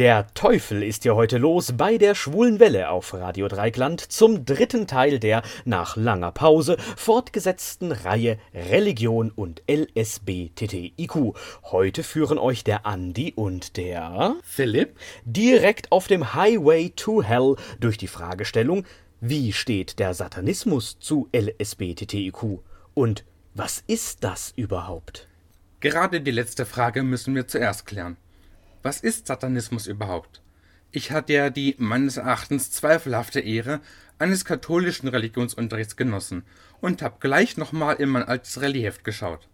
Der Teufel ist ja heute los bei der Schwulen Welle auf Radio Dreikland zum dritten Teil der nach langer Pause fortgesetzten Reihe Religion und LSBTTIQ. Heute führen euch der Andi und der Philipp direkt auf dem Highway to Hell durch die Fragestellung, wie steht der Satanismus zu LSBTTIQ und was ist das überhaupt? Gerade die letzte Frage müssen wir zuerst klären. Was ist Satanismus überhaupt? Ich hatte ja die meines Erachtens zweifelhafte Ehre eines katholischen Religionsunterrichts genossen und habe gleich nochmal in mein altes Relief geschaut.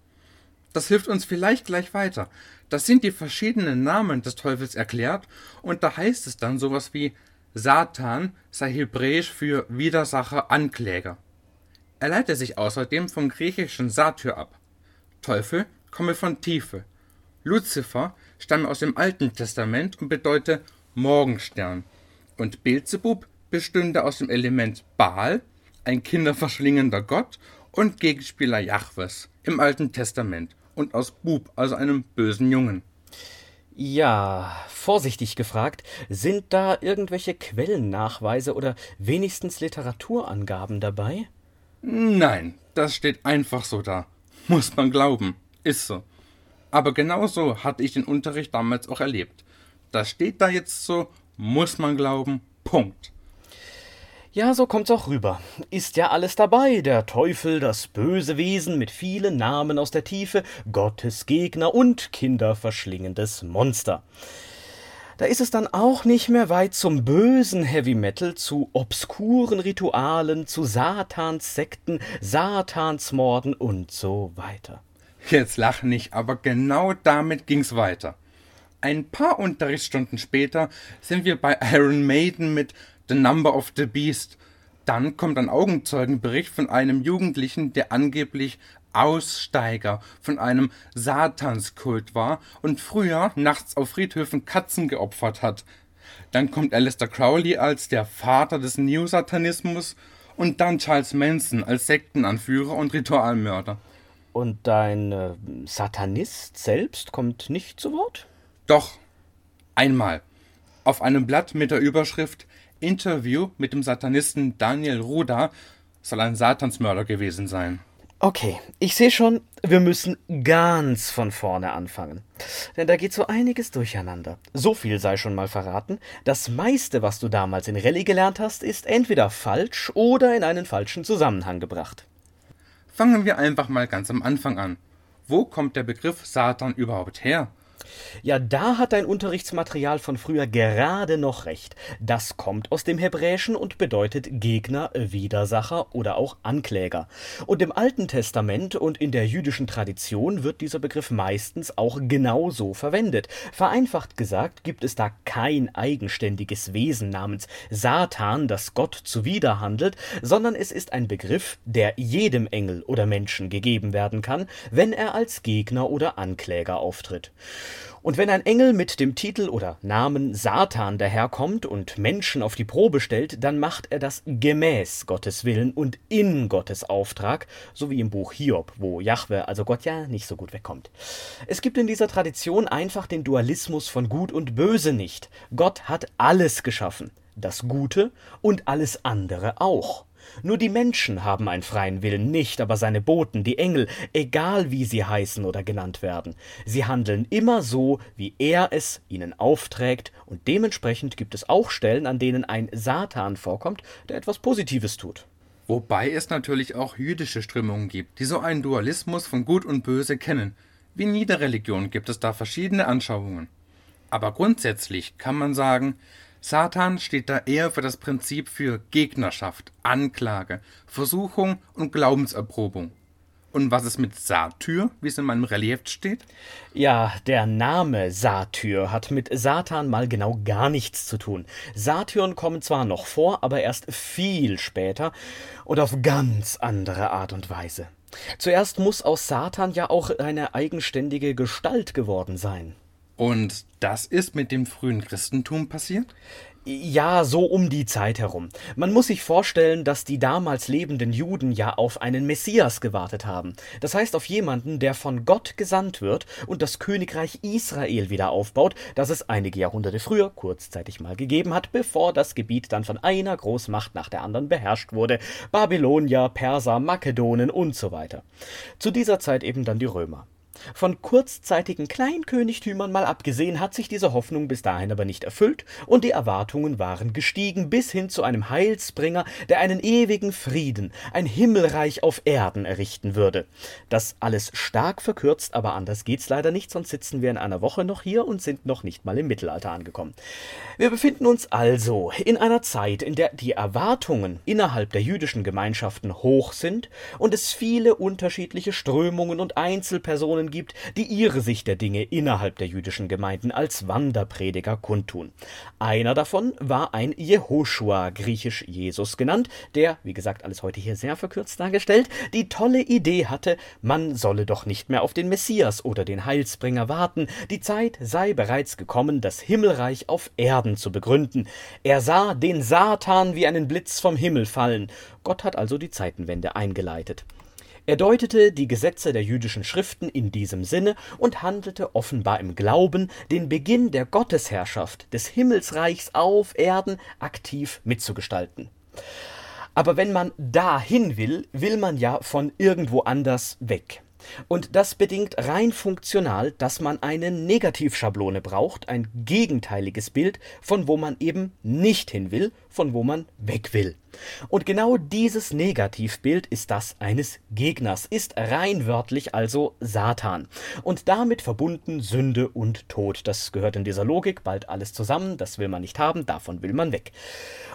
Das hilft uns vielleicht gleich weiter. Das sind die verschiedenen Namen des Teufels erklärt und da heißt es dann sowas wie Satan sei hebräisch für Widersacher, Ankläger. Er leitet sich außerdem vom griechischen Satyr ab. Teufel komme von Tiefe. Luzifer stamme aus dem Alten Testament und bedeute Morgenstern. Und Beelzebub bestünde aus dem Element Baal, ein kinderverschlingender Gott und Gegenspieler Jahwes im Alten Testament und aus Bub, also einem bösen Jungen. Ja, vorsichtig gefragt, sind da irgendwelche Quellennachweise oder wenigstens Literaturangaben dabei? Nein, das steht einfach so da. Muss man glauben. Ist so. Aber genau so hatte ich den Unterricht damals auch erlebt. Das steht da jetzt so, muss man glauben, Punkt. Ja, so kommt's auch rüber. Ist ja alles dabei. Der Teufel, das böse Wesen mit vielen Namen aus der Tiefe, Gottes Gegner und kinderverschlingendes Monster. Da ist es dann auch nicht mehr weit zum bösen Heavy Metal, zu obskuren Ritualen, zu Satans Sekten, Satans Morden und so weiter. Jetzt lach nicht, aber genau damit ging's weiter. Ein paar Unterrichtsstunden später sind wir bei Iron Maiden mit The Number of the Beast. Dann kommt ein Augenzeugenbericht von einem Jugendlichen, der angeblich Aussteiger von einem Satanskult war und früher nachts auf Friedhöfen Katzen geopfert hat. Dann kommt Alistair Crowley als der Vater des Neosatanismus und dann Charles Manson als Sektenanführer und Ritualmörder. Und dein äh, Satanist selbst kommt nicht zu Wort? Doch, einmal. Auf einem Blatt mit der Überschrift Interview mit dem Satanisten Daniel Ruda soll ein Satansmörder gewesen sein. Okay, ich sehe schon, wir müssen ganz von vorne anfangen. Denn da geht so einiges durcheinander. So viel sei schon mal verraten. Das meiste, was du damals in Rallye gelernt hast, ist entweder falsch oder in einen falschen Zusammenhang gebracht. Fangen wir einfach mal ganz am Anfang an. Wo kommt der Begriff Satan überhaupt her? Ja, da hat dein Unterrichtsmaterial von früher gerade noch recht. Das kommt aus dem Hebräischen und bedeutet Gegner, Widersacher oder auch Ankläger. Und im Alten Testament und in der jüdischen Tradition wird dieser Begriff meistens auch genau so verwendet. Vereinfacht gesagt gibt es da kein eigenständiges Wesen namens Satan, das Gott zuwiderhandelt, sondern es ist ein Begriff, der jedem Engel oder Menschen gegeben werden kann, wenn er als Gegner oder Ankläger auftritt. Und wenn ein Engel mit dem Titel oder Namen Satan daherkommt und Menschen auf die Probe stellt, dann macht er das gemäß Gottes Willen und in Gottes Auftrag, so wie im Buch Hiob, wo Jahwe, also Gott ja nicht so gut wegkommt. Es gibt in dieser Tradition einfach den Dualismus von Gut und Böse nicht. Gott hat alles geschaffen, das Gute und alles andere auch. Nur die Menschen haben einen freien Willen, nicht aber seine Boten, die Engel, egal wie sie heißen oder genannt werden. Sie handeln immer so, wie er es ihnen aufträgt, und dementsprechend gibt es auch Stellen, an denen ein Satan vorkommt, der etwas Positives tut. Wobei es natürlich auch jüdische Strömungen gibt, die so einen Dualismus von Gut und Böse kennen. Wie in jeder Religion gibt es da verschiedene Anschauungen. Aber grundsätzlich kann man sagen, Satan steht da eher für das Prinzip für Gegnerschaft, Anklage, Versuchung und Glaubenserprobung. Und was ist mit Satyr, wie es in meinem Relief steht? Ja, der Name Satyr hat mit Satan mal genau gar nichts zu tun. Satyren kommen zwar noch vor, aber erst viel später und auf ganz andere Art und Weise. Zuerst muss aus Satan ja auch eine eigenständige Gestalt geworden sein. Und das ist mit dem frühen Christentum passiert? Ja, so um die Zeit herum. Man muss sich vorstellen, dass die damals lebenden Juden ja auf einen Messias gewartet haben. Das heißt auf jemanden, der von Gott gesandt wird und das Königreich Israel wieder aufbaut, das es einige Jahrhunderte früher kurzzeitig mal gegeben hat, bevor das Gebiet dann von einer Großmacht nach der anderen beherrscht wurde. Babylonier, Perser, Makedonen und so weiter. Zu dieser Zeit eben dann die Römer. Von kurzzeitigen Kleinkönigtümern mal abgesehen, hat sich diese Hoffnung bis dahin aber nicht erfüllt, und die Erwartungen waren gestiegen bis hin zu einem Heilsbringer, der einen ewigen Frieden, ein Himmelreich auf Erden errichten würde. Das alles stark verkürzt, aber anders geht's leider nicht, sonst sitzen wir in einer Woche noch hier und sind noch nicht mal im Mittelalter angekommen. Wir befinden uns also in einer Zeit, in der die Erwartungen innerhalb der jüdischen Gemeinschaften hoch sind und es viele unterschiedliche Strömungen und Einzelpersonen Personen gibt, die ihre Sicht der Dinge innerhalb der jüdischen Gemeinden als Wanderprediger kundtun. Einer davon war ein Jehoshua, griechisch Jesus genannt, der, wie gesagt, alles heute hier sehr verkürzt dargestellt, die tolle Idee hatte, man solle doch nicht mehr auf den Messias oder den Heilsbringer warten, die Zeit sei bereits gekommen, das Himmelreich auf Erden zu begründen. Er sah den Satan wie einen Blitz vom Himmel fallen. Gott hat also die Zeitenwende eingeleitet. Er deutete die Gesetze der jüdischen Schriften in diesem Sinne und handelte offenbar im Glauben, den Beginn der Gottesherrschaft des Himmelsreichs auf Erden aktiv mitzugestalten. Aber wenn man dahin will, will man ja von irgendwo anders weg. Und das bedingt rein funktional, dass man eine Negativschablone braucht, ein gegenteiliges Bild, von wo man eben nicht hin will, von wo man weg will. Und genau dieses Negativbild ist das eines Gegners, ist rein wörtlich also Satan. Und damit verbunden Sünde und Tod. Das gehört in dieser Logik bald alles zusammen, das will man nicht haben, davon will man weg.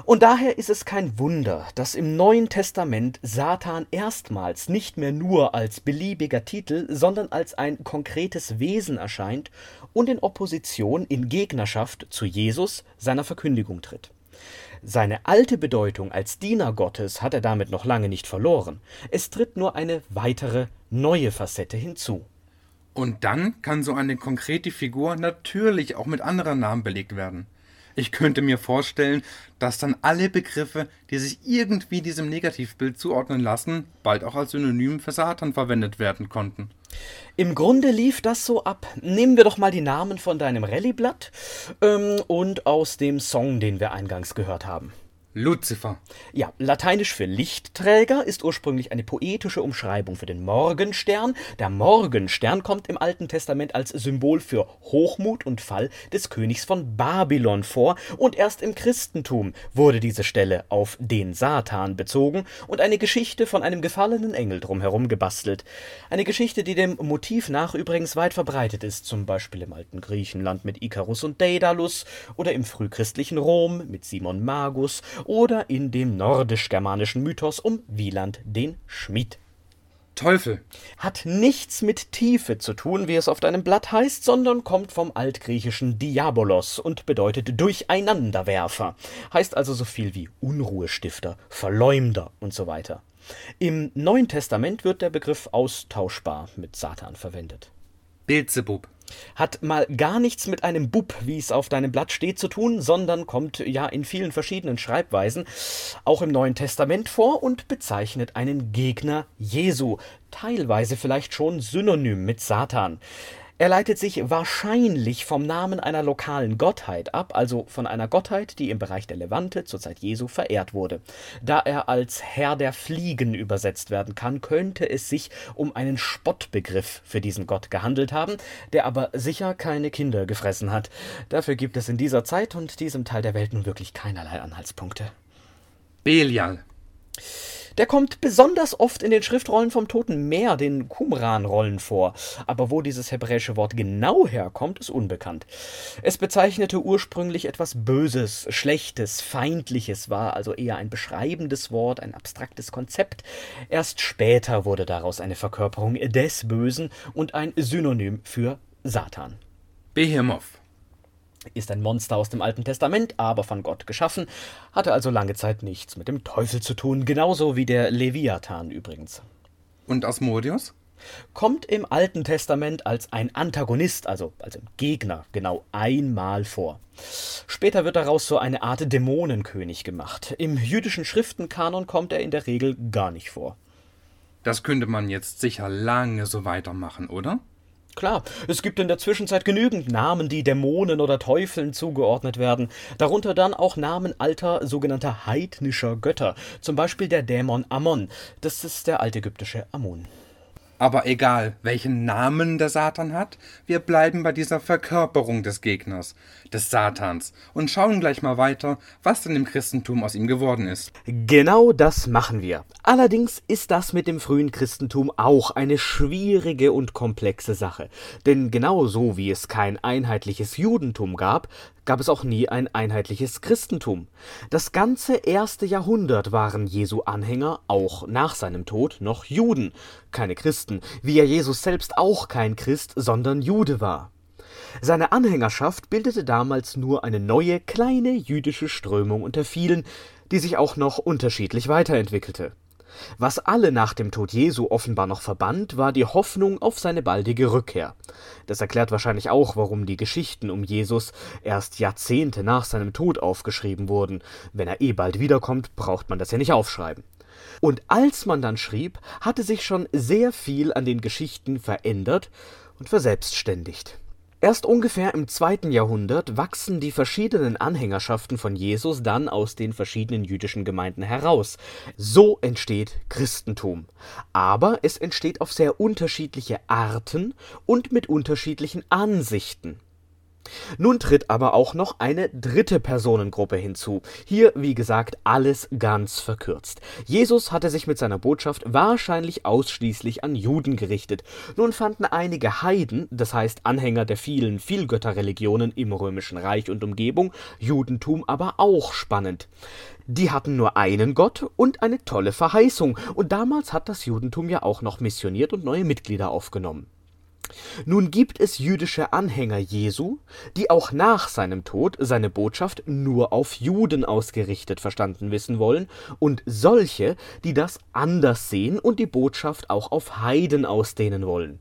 Und daher ist es kein Wunder, dass im Neuen Testament Satan erstmals nicht mehr nur als beliebiger Titel, sondern als ein konkretes Wesen erscheint und in Opposition, in Gegnerschaft zu Jesus, seiner Verkündigung tritt. Seine alte Bedeutung als Diener Gottes hat er damit noch lange nicht verloren. Es tritt nur eine weitere, neue Facette hinzu. Und dann kann so eine konkrete Figur natürlich auch mit anderen Namen belegt werden. Ich könnte mir vorstellen, dass dann alle Begriffe, die sich irgendwie diesem Negativbild zuordnen lassen, bald auch als Synonym für Satan verwendet werden konnten. Im Grunde lief das so ab. Nehmen wir doch mal die Namen von deinem Rallye-Blatt ähm, und aus dem Song, den wir eingangs gehört haben. Luzifer. Ja, lateinisch für Lichtträger ist ursprünglich eine poetische Umschreibung für den Morgenstern. Der Morgenstern kommt im Alten Testament als Symbol für Hochmut und Fall des Königs von Babylon vor und erst im Christentum wurde diese Stelle auf den Satan bezogen und eine Geschichte von einem gefallenen Engel drumherum gebastelt. Eine Geschichte, die dem Motiv nach übrigens weit verbreitet ist, zum Beispiel im alten Griechenland mit Ikarus und Daedalus oder im frühchristlichen Rom mit Simon Magus oder in dem nordisch-germanischen Mythos um Wieland den Schmied. Teufel. Hat nichts mit Tiefe zu tun, wie es auf deinem Blatt heißt, sondern kommt vom altgriechischen Diabolos und bedeutet Durcheinanderwerfer. Heißt also so viel wie Unruhestifter, Verleumder und so weiter. Im Neuen Testament wird der Begriff austauschbar mit Satan verwendet. Beelzebub hat mal gar nichts mit einem Bub, wie es auf deinem Blatt steht, zu tun, sondern kommt ja in vielen verschiedenen Schreibweisen auch im Neuen Testament vor und bezeichnet einen Gegner Jesu, teilweise vielleicht schon synonym mit Satan. Er leitet sich wahrscheinlich vom Namen einer lokalen Gottheit ab, also von einer Gottheit, die im Bereich der Levante zur Zeit Jesu verehrt wurde. Da er als Herr der Fliegen übersetzt werden kann, könnte es sich um einen Spottbegriff für diesen Gott gehandelt haben, der aber sicher keine Kinder gefressen hat. Dafür gibt es in dieser Zeit und diesem Teil der Welt nun wirklich keinerlei Anhaltspunkte. Belial. Der kommt besonders oft in den Schriftrollen vom Toten Meer, den Qumran-Rollen vor. Aber wo dieses hebräische Wort genau herkommt, ist unbekannt. Es bezeichnete ursprünglich etwas Böses, Schlechtes, Feindliches, war also eher ein beschreibendes Wort, ein abstraktes Konzept. Erst später wurde daraus eine Verkörperung des Bösen und ein Synonym für Satan. Behemoth ist ein Monster aus dem Alten Testament, aber von Gott geschaffen, hatte also lange Zeit nichts mit dem Teufel zu tun, genauso wie der Leviathan übrigens. Und Asmodeus? kommt im Alten Testament als ein Antagonist, also als ein Gegner, genau einmal vor. Später wird daraus so eine Art Dämonenkönig gemacht. Im jüdischen Schriftenkanon kommt er in der Regel gar nicht vor. Das könnte man jetzt sicher lange so weitermachen, oder? Klar, es gibt in der Zwischenzeit genügend Namen, die Dämonen oder Teufeln zugeordnet werden, darunter dann auch Namen alter sogenannter heidnischer Götter, zum Beispiel der Dämon Ammon, das ist der altägyptische Amun. Aber egal, welchen Namen der Satan hat, wir bleiben bei dieser Verkörperung des Gegners, des Satans, und schauen gleich mal weiter, was denn im Christentum aus ihm geworden ist. Genau das machen wir. Allerdings ist das mit dem frühen Christentum auch eine schwierige und komplexe Sache. Denn genauso wie es kein einheitliches Judentum gab, gab es auch nie ein einheitliches Christentum. Das ganze erste Jahrhundert waren Jesu Anhänger, auch nach seinem Tod, noch Juden, keine Christen, wie ja Jesus selbst auch kein Christ, sondern Jude war. Seine Anhängerschaft bildete damals nur eine neue, kleine jüdische Strömung unter vielen, die sich auch noch unterschiedlich weiterentwickelte. Was alle nach dem Tod Jesu offenbar noch verband, war die Hoffnung auf seine baldige Rückkehr. Das erklärt wahrscheinlich auch, warum die Geschichten um Jesus erst Jahrzehnte nach seinem Tod aufgeschrieben wurden. Wenn er eh bald wiederkommt, braucht man das ja nicht aufschreiben. Und als man dann schrieb, hatte sich schon sehr viel an den Geschichten verändert und verselbstständigt. Erst ungefähr im zweiten Jahrhundert wachsen die verschiedenen Anhängerschaften von Jesus dann aus den verschiedenen jüdischen Gemeinden heraus. So entsteht Christentum. Aber es entsteht auf sehr unterschiedliche Arten und mit unterschiedlichen Ansichten. Nun tritt aber auch noch eine dritte Personengruppe hinzu. Hier, wie gesagt, alles ganz verkürzt. Jesus hatte sich mit seiner Botschaft wahrscheinlich ausschließlich an Juden gerichtet. Nun fanden einige Heiden, das heißt Anhänger der vielen Vielgötterreligionen im römischen Reich und Umgebung, Judentum aber auch spannend. Die hatten nur einen Gott und eine tolle Verheißung, und damals hat das Judentum ja auch noch missioniert und neue Mitglieder aufgenommen. Nun gibt es jüdische Anhänger Jesu, die auch nach seinem Tod seine Botschaft nur auf Juden ausgerichtet verstanden wissen wollen, und solche, die das anders sehen und die Botschaft auch auf Heiden ausdehnen wollen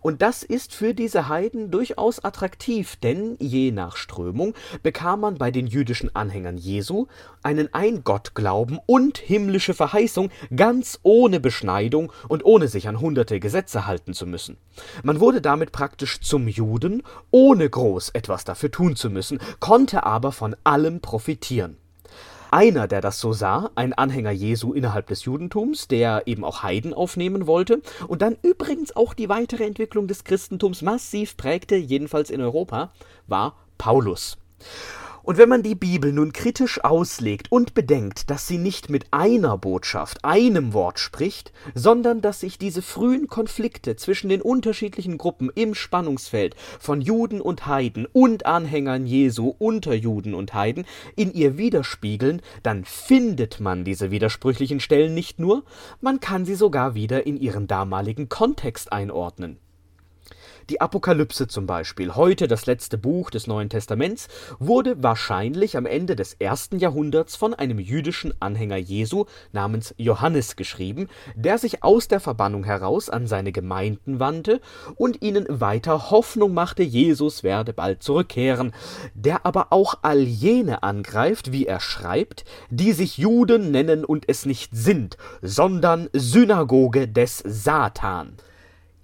und das ist für diese Heiden durchaus attraktiv, denn je nach Strömung bekam man bei den jüdischen Anhängern Jesu einen Eingottglauben und himmlische Verheißung ganz ohne Beschneidung und ohne sich an hunderte Gesetze halten zu müssen. Man wurde damit praktisch zum Juden, ohne groß etwas dafür tun zu müssen, konnte aber von allem profitieren. Einer, der das so sah, ein Anhänger Jesu innerhalb des Judentums, der eben auch Heiden aufnehmen wollte und dann übrigens auch die weitere Entwicklung des Christentums massiv prägte, jedenfalls in Europa, war Paulus. Und wenn man die Bibel nun kritisch auslegt und bedenkt, dass sie nicht mit einer Botschaft, einem Wort spricht, sondern dass sich diese frühen Konflikte zwischen den unterschiedlichen Gruppen im Spannungsfeld von Juden und Heiden und Anhängern Jesu unter Juden und Heiden in ihr widerspiegeln, dann findet man diese widersprüchlichen Stellen nicht nur, man kann sie sogar wieder in ihren damaligen Kontext einordnen. Die Apokalypse zum Beispiel, heute das letzte Buch des Neuen Testaments, wurde wahrscheinlich am Ende des ersten Jahrhunderts von einem jüdischen Anhänger Jesu namens Johannes geschrieben, der sich aus der Verbannung heraus an seine Gemeinden wandte und ihnen weiter Hoffnung machte, Jesus werde bald zurückkehren, der aber auch all jene angreift, wie er schreibt, die sich Juden nennen und es nicht sind, sondern Synagoge des Satan.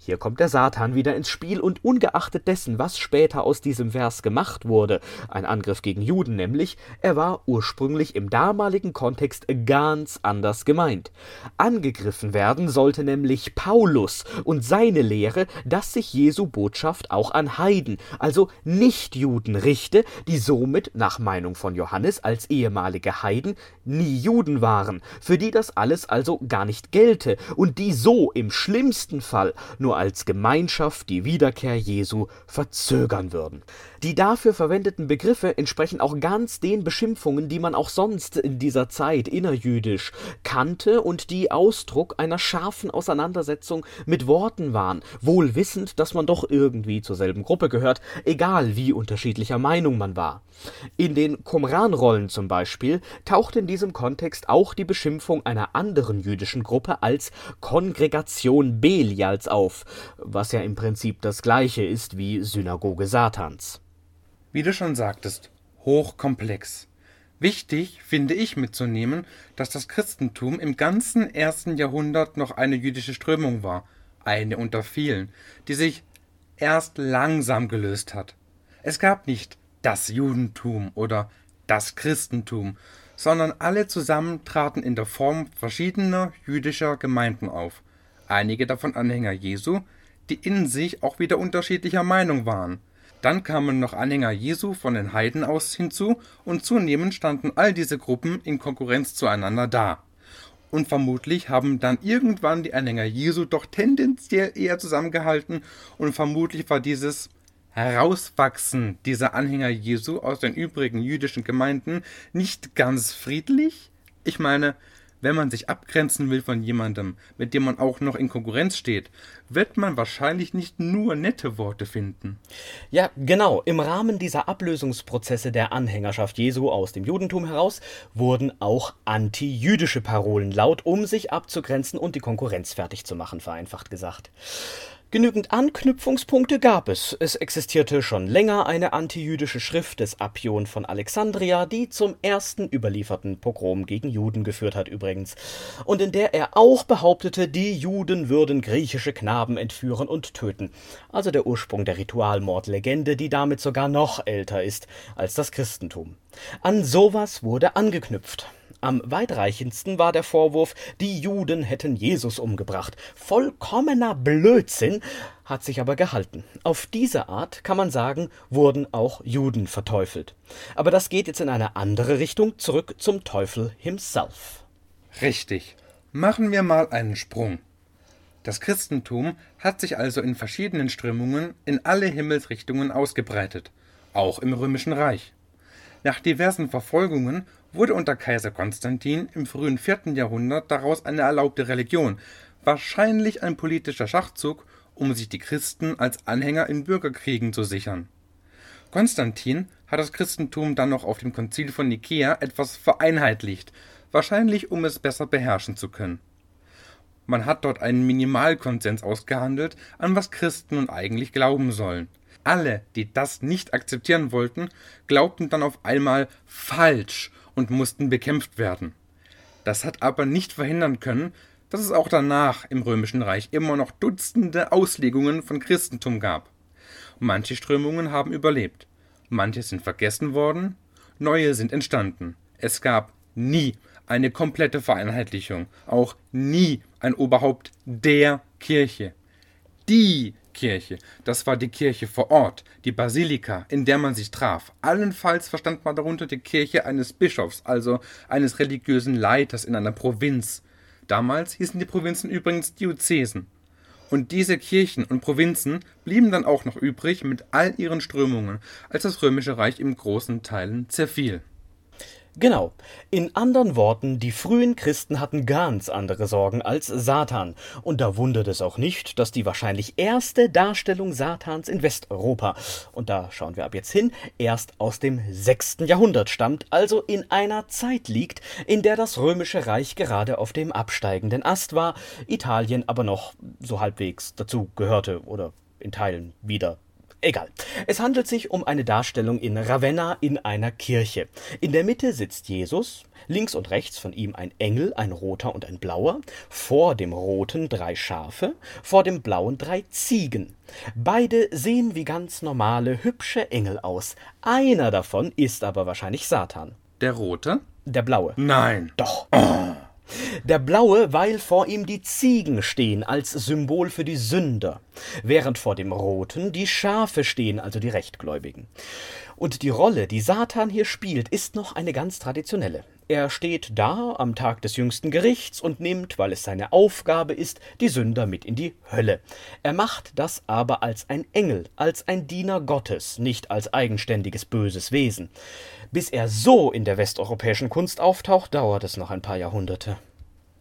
Hier kommt der Satan wieder ins Spiel und ungeachtet dessen, was später aus diesem Vers gemacht wurde, ein Angriff gegen Juden nämlich, er war ursprünglich im damaligen Kontext ganz anders gemeint. Angegriffen werden sollte nämlich Paulus und seine Lehre, dass sich Jesu Botschaft auch an Heiden, also Nichtjuden richte, die somit nach Meinung von Johannes als ehemalige Heiden nie Juden waren, für die das alles also gar nicht gelte und die so im schlimmsten Fall nur als Gemeinschaft die Wiederkehr Jesu verzögern würden. Die dafür verwendeten Begriffe entsprechen auch ganz den Beschimpfungen, die man auch sonst in dieser Zeit innerjüdisch kannte und die Ausdruck einer scharfen Auseinandersetzung mit Worten waren, wohl wissend, dass man doch irgendwie zur selben Gruppe gehört, egal wie unterschiedlicher Meinung man war. In den Qumran-Rollen zum Beispiel taucht in diesem Kontext auch die Beschimpfung einer anderen jüdischen Gruppe als Kongregation Belials auf, was ja im Prinzip das gleiche ist wie Synagoge Satans. Wie du schon sagtest, hochkomplex. Wichtig finde ich mitzunehmen, dass das Christentum im ganzen ersten Jahrhundert noch eine jüdische Strömung war, eine unter vielen, die sich erst langsam gelöst hat. Es gab nicht das Judentum oder das Christentum, sondern alle zusammen traten in der Form verschiedener jüdischer Gemeinden auf, einige davon Anhänger Jesu, die in sich auch wieder unterschiedlicher Meinung waren. Dann kamen noch Anhänger Jesu von den Heiden aus hinzu und zunehmend standen all diese Gruppen in Konkurrenz zueinander da. Und vermutlich haben dann irgendwann die Anhänger Jesu doch tendenziell eher zusammengehalten und vermutlich war dieses Herauswachsen dieser Anhänger Jesu aus den übrigen jüdischen Gemeinden nicht ganz friedlich? Ich meine, wenn man sich abgrenzen will von jemandem, mit dem man auch noch in Konkurrenz steht, wird man wahrscheinlich nicht nur nette Worte finden. Ja, genau. Im Rahmen dieser Ablösungsprozesse der Anhängerschaft Jesu aus dem Judentum heraus wurden auch antijüdische Parolen laut, um sich abzugrenzen und die Konkurrenz fertig zu machen, vereinfacht gesagt. Genügend Anknüpfungspunkte gab es. Es existierte schon länger eine antijüdische Schrift des Appion von Alexandria, die zum ersten überlieferten Pogrom gegen Juden geführt hat übrigens, und in der er auch behauptete, die Juden würden griechische Knaben entführen und töten. Also der Ursprung der Ritualmordlegende, die damit sogar noch älter ist als das Christentum. An sowas wurde angeknüpft. Am weitreichendsten war der Vorwurf, die Juden hätten Jesus umgebracht. Vollkommener Blödsinn, hat sich aber gehalten. Auf diese Art, kann man sagen, wurden auch Juden verteufelt. Aber das geht jetzt in eine andere Richtung, zurück zum Teufel himself. Richtig. Machen wir mal einen Sprung. Das Christentum hat sich also in verschiedenen Strömungen in alle Himmelsrichtungen ausgebreitet, auch im römischen Reich. Nach diversen Verfolgungen wurde unter Kaiser Konstantin im frühen 4. Jahrhundert daraus eine erlaubte Religion, wahrscheinlich ein politischer Schachzug, um sich die Christen als Anhänger in Bürgerkriegen zu sichern. Konstantin hat das Christentum dann noch auf dem Konzil von Nikäa etwas vereinheitlicht, wahrscheinlich um es besser beherrschen zu können. Man hat dort einen Minimalkonsens ausgehandelt, an was Christen nun eigentlich glauben sollen. Alle, die das nicht akzeptieren wollten, glaubten dann auf einmal falsch und mussten bekämpft werden. Das hat aber nicht verhindern können, dass es auch danach im Römischen Reich immer noch Dutzende Auslegungen von Christentum gab. Manche Strömungen haben überlebt, manche sind vergessen worden, neue sind entstanden. Es gab nie eine komplette Vereinheitlichung, auch nie ein Oberhaupt der Kirche. Die Kirche. Das war die Kirche vor Ort, die Basilika, in der man sich traf. Allenfalls verstand man darunter die Kirche eines Bischofs, also eines religiösen Leiters in einer Provinz. Damals hießen die Provinzen übrigens Diözesen. Und diese Kirchen und Provinzen blieben dann auch noch übrig mit all ihren Strömungen, als das römische Reich im großen Teilen zerfiel. Genau. In anderen Worten, die frühen Christen hatten ganz andere Sorgen als Satan. Und da wundert es auch nicht, dass die wahrscheinlich erste Darstellung Satans in Westeuropa, und da schauen wir ab jetzt hin, erst aus dem sechsten Jahrhundert stammt, also in einer Zeit liegt, in der das römische Reich gerade auf dem absteigenden Ast war, Italien aber noch so halbwegs dazu gehörte oder in Teilen wieder Egal. Es handelt sich um eine Darstellung in Ravenna in einer Kirche. In der Mitte sitzt Jesus, links und rechts von ihm ein Engel, ein roter und ein blauer, vor dem roten drei Schafe, vor dem blauen drei Ziegen. Beide sehen wie ganz normale, hübsche Engel aus. Einer davon ist aber wahrscheinlich Satan. Der rote? Der blaue. Nein. Doch. Oh. Der blaue, weil vor ihm die Ziegen stehen als Symbol für die Sünder, während vor dem roten die Schafe stehen, also die Rechtgläubigen. Und die Rolle, die Satan hier spielt, ist noch eine ganz traditionelle. Er steht da am Tag des jüngsten Gerichts und nimmt, weil es seine Aufgabe ist, die Sünder mit in die Hölle. Er macht das aber als ein Engel, als ein Diener Gottes, nicht als eigenständiges böses Wesen. Bis er so in der westeuropäischen Kunst auftaucht, dauert es noch ein paar Jahrhunderte.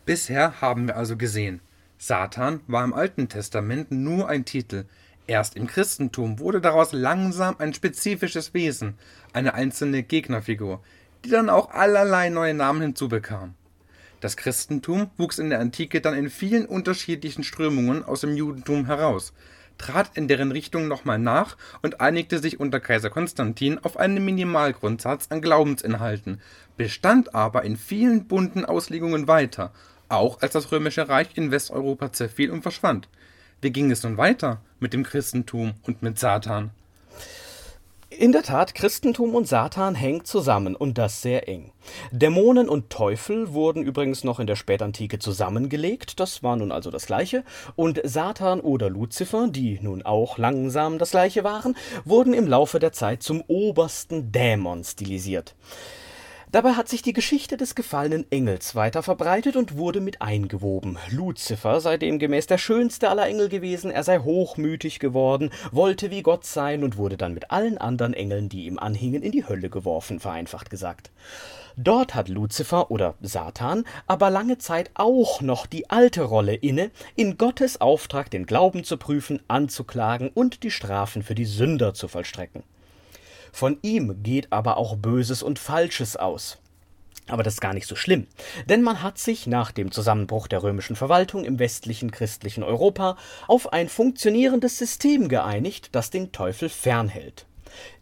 Bisher haben wir also gesehen, Satan war im Alten Testament nur ein Titel. Erst im Christentum wurde daraus langsam ein spezifisches Wesen, eine einzelne Gegnerfigur, die dann auch allerlei neue Namen hinzubekam. Das Christentum wuchs in der Antike dann in vielen unterschiedlichen Strömungen aus dem Judentum heraus, trat in deren Richtung nochmal nach und einigte sich unter Kaiser Konstantin auf einen Minimalgrundsatz an Glaubensinhalten, bestand aber in vielen bunten Auslegungen weiter auch als das Römische Reich in Westeuropa zerfiel und verschwand. Wie ging es nun weiter mit dem Christentum und mit Satan? In der Tat, Christentum und Satan hängen zusammen und das sehr eng. Dämonen und Teufel wurden übrigens noch in der Spätantike zusammengelegt, das war nun also das gleiche, und Satan oder Luzifer, die nun auch langsam das gleiche waren, wurden im Laufe der Zeit zum obersten Dämon stilisiert. Dabei hat sich die Geschichte des gefallenen Engels weiter verbreitet und wurde mit eingewoben. Luzifer sei demgemäß der schönste aller Engel gewesen, er sei hochmütig geworden, wollte wie Gott sein und wurde dann mit allen anderen Engeln, die ihm anhingen, in die Hölle geworfen, vereinfacht gesagt. Dort hat Luzifer oder Satan aber lange Zeit auch noch die alte Rolle inne, in Gottes Auftrag den Glauben zu prüfen, anzuklagen und die Strafen für die Sünder zu vollstrecken. Von ihm geht aber auch Böses und Falsches aus. Aber das ist gar nicht so schlimm, denn man hat sich nach dem Zusammenbruch der römischen Verwaltung im westlichen christlichen Europa auf ein funktionierendes System geeinigt, das den Teufel fernhält.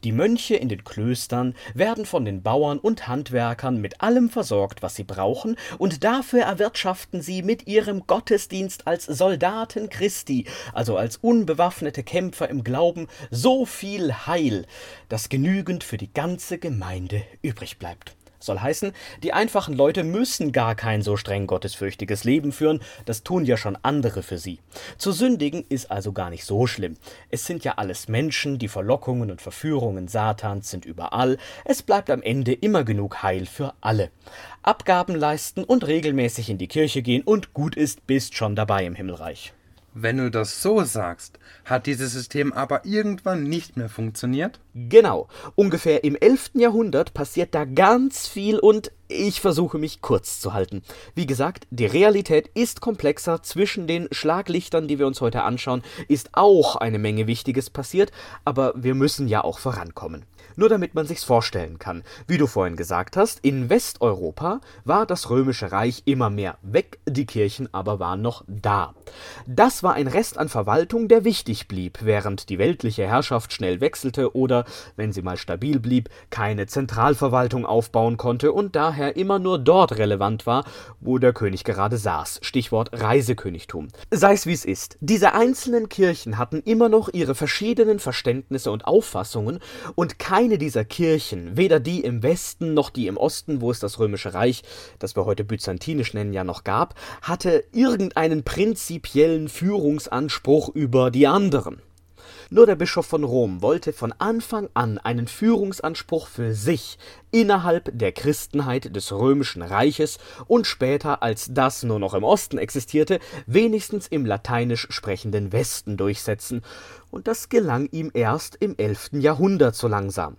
Die Mönche in den Klöstern werden von den Bauern und Handwerkern mit allem versorgt, was sie brauchen, und dafür erwirtschaften sie mit ihrem Gottesdienst als Soldaten Christi, also als unbewaffnete Kämpfer im Glauben, so viel Heil, dass genügend für die ganze Gemeinde übrig bleibt. Soll heißen, die einfachen Leute müssen gar kein so streng gottesfürchtiges Leben führen, das tun ja schon andere für sie. Zu sündigen ist also gar nicht so schlimm. Es sind ja alles Menschen, die Verlockungen und Verführungen Satans sind überall, es bleibt am Ende immer genug Heil für alle. Abgaben leisten und regelmäßig in die Kirche gehen und gut ist, bist schon dabei im Himmelreich. Wenn du das so sagst, hat dieses System aber irgendwann nicht mehr funktioniert? Genau. Ungefähr im 11. Jahrhundert passiert da ganz viel und ich versuche mich kurz zu halten. Wie gesagt, die Realität ist komplexer. Zwischen den Schlaglichtern, die wir uns heute anschauen, ist auch eine Menge Wichtiges passiert, aber wir müssen ja auch vorankommen. Nur damit man sich's vorstellen kann. Wie du vorhin gesagt hast, in Westeuropa war das römische Reich immer mehr weg, die Kirchen aber waren noch da. Das war ein Rest an Verwaltung, der wichtig blieb, während die weltliche Herrschaft schnell wechselte oder, wenn sie mal stabil blieb, keine Zentralverwaltung aufbauen konnte und daher immer nur dort relevant war, wo der König gerade saß. Stichwort Reisekönigtum. Sei's wie's ist. Diese einzelnen Kirchen hatten immer noch ihre verschiedenen Verständnisse und Auffassungen und kein keine dieser Kirchen, weder die im Westen noch die im Osten, wo es das Römische Reich, das wir heute byzantinisch nennen, ja noch gab, hatte irgendeinen prinzipiellen Führungsanspruch über die anderen. Nur der Bischof von Rom wollte von Anfang an einen Führungsanspruch für sich innerhalb der Christenheit des römischen Reiches und später, als das nur noch im Osten existierte, wenigstens im lateinisch sprechenden Westen durchsetzen, und das gelang ihm erst im elften Jahrhundert so langsam.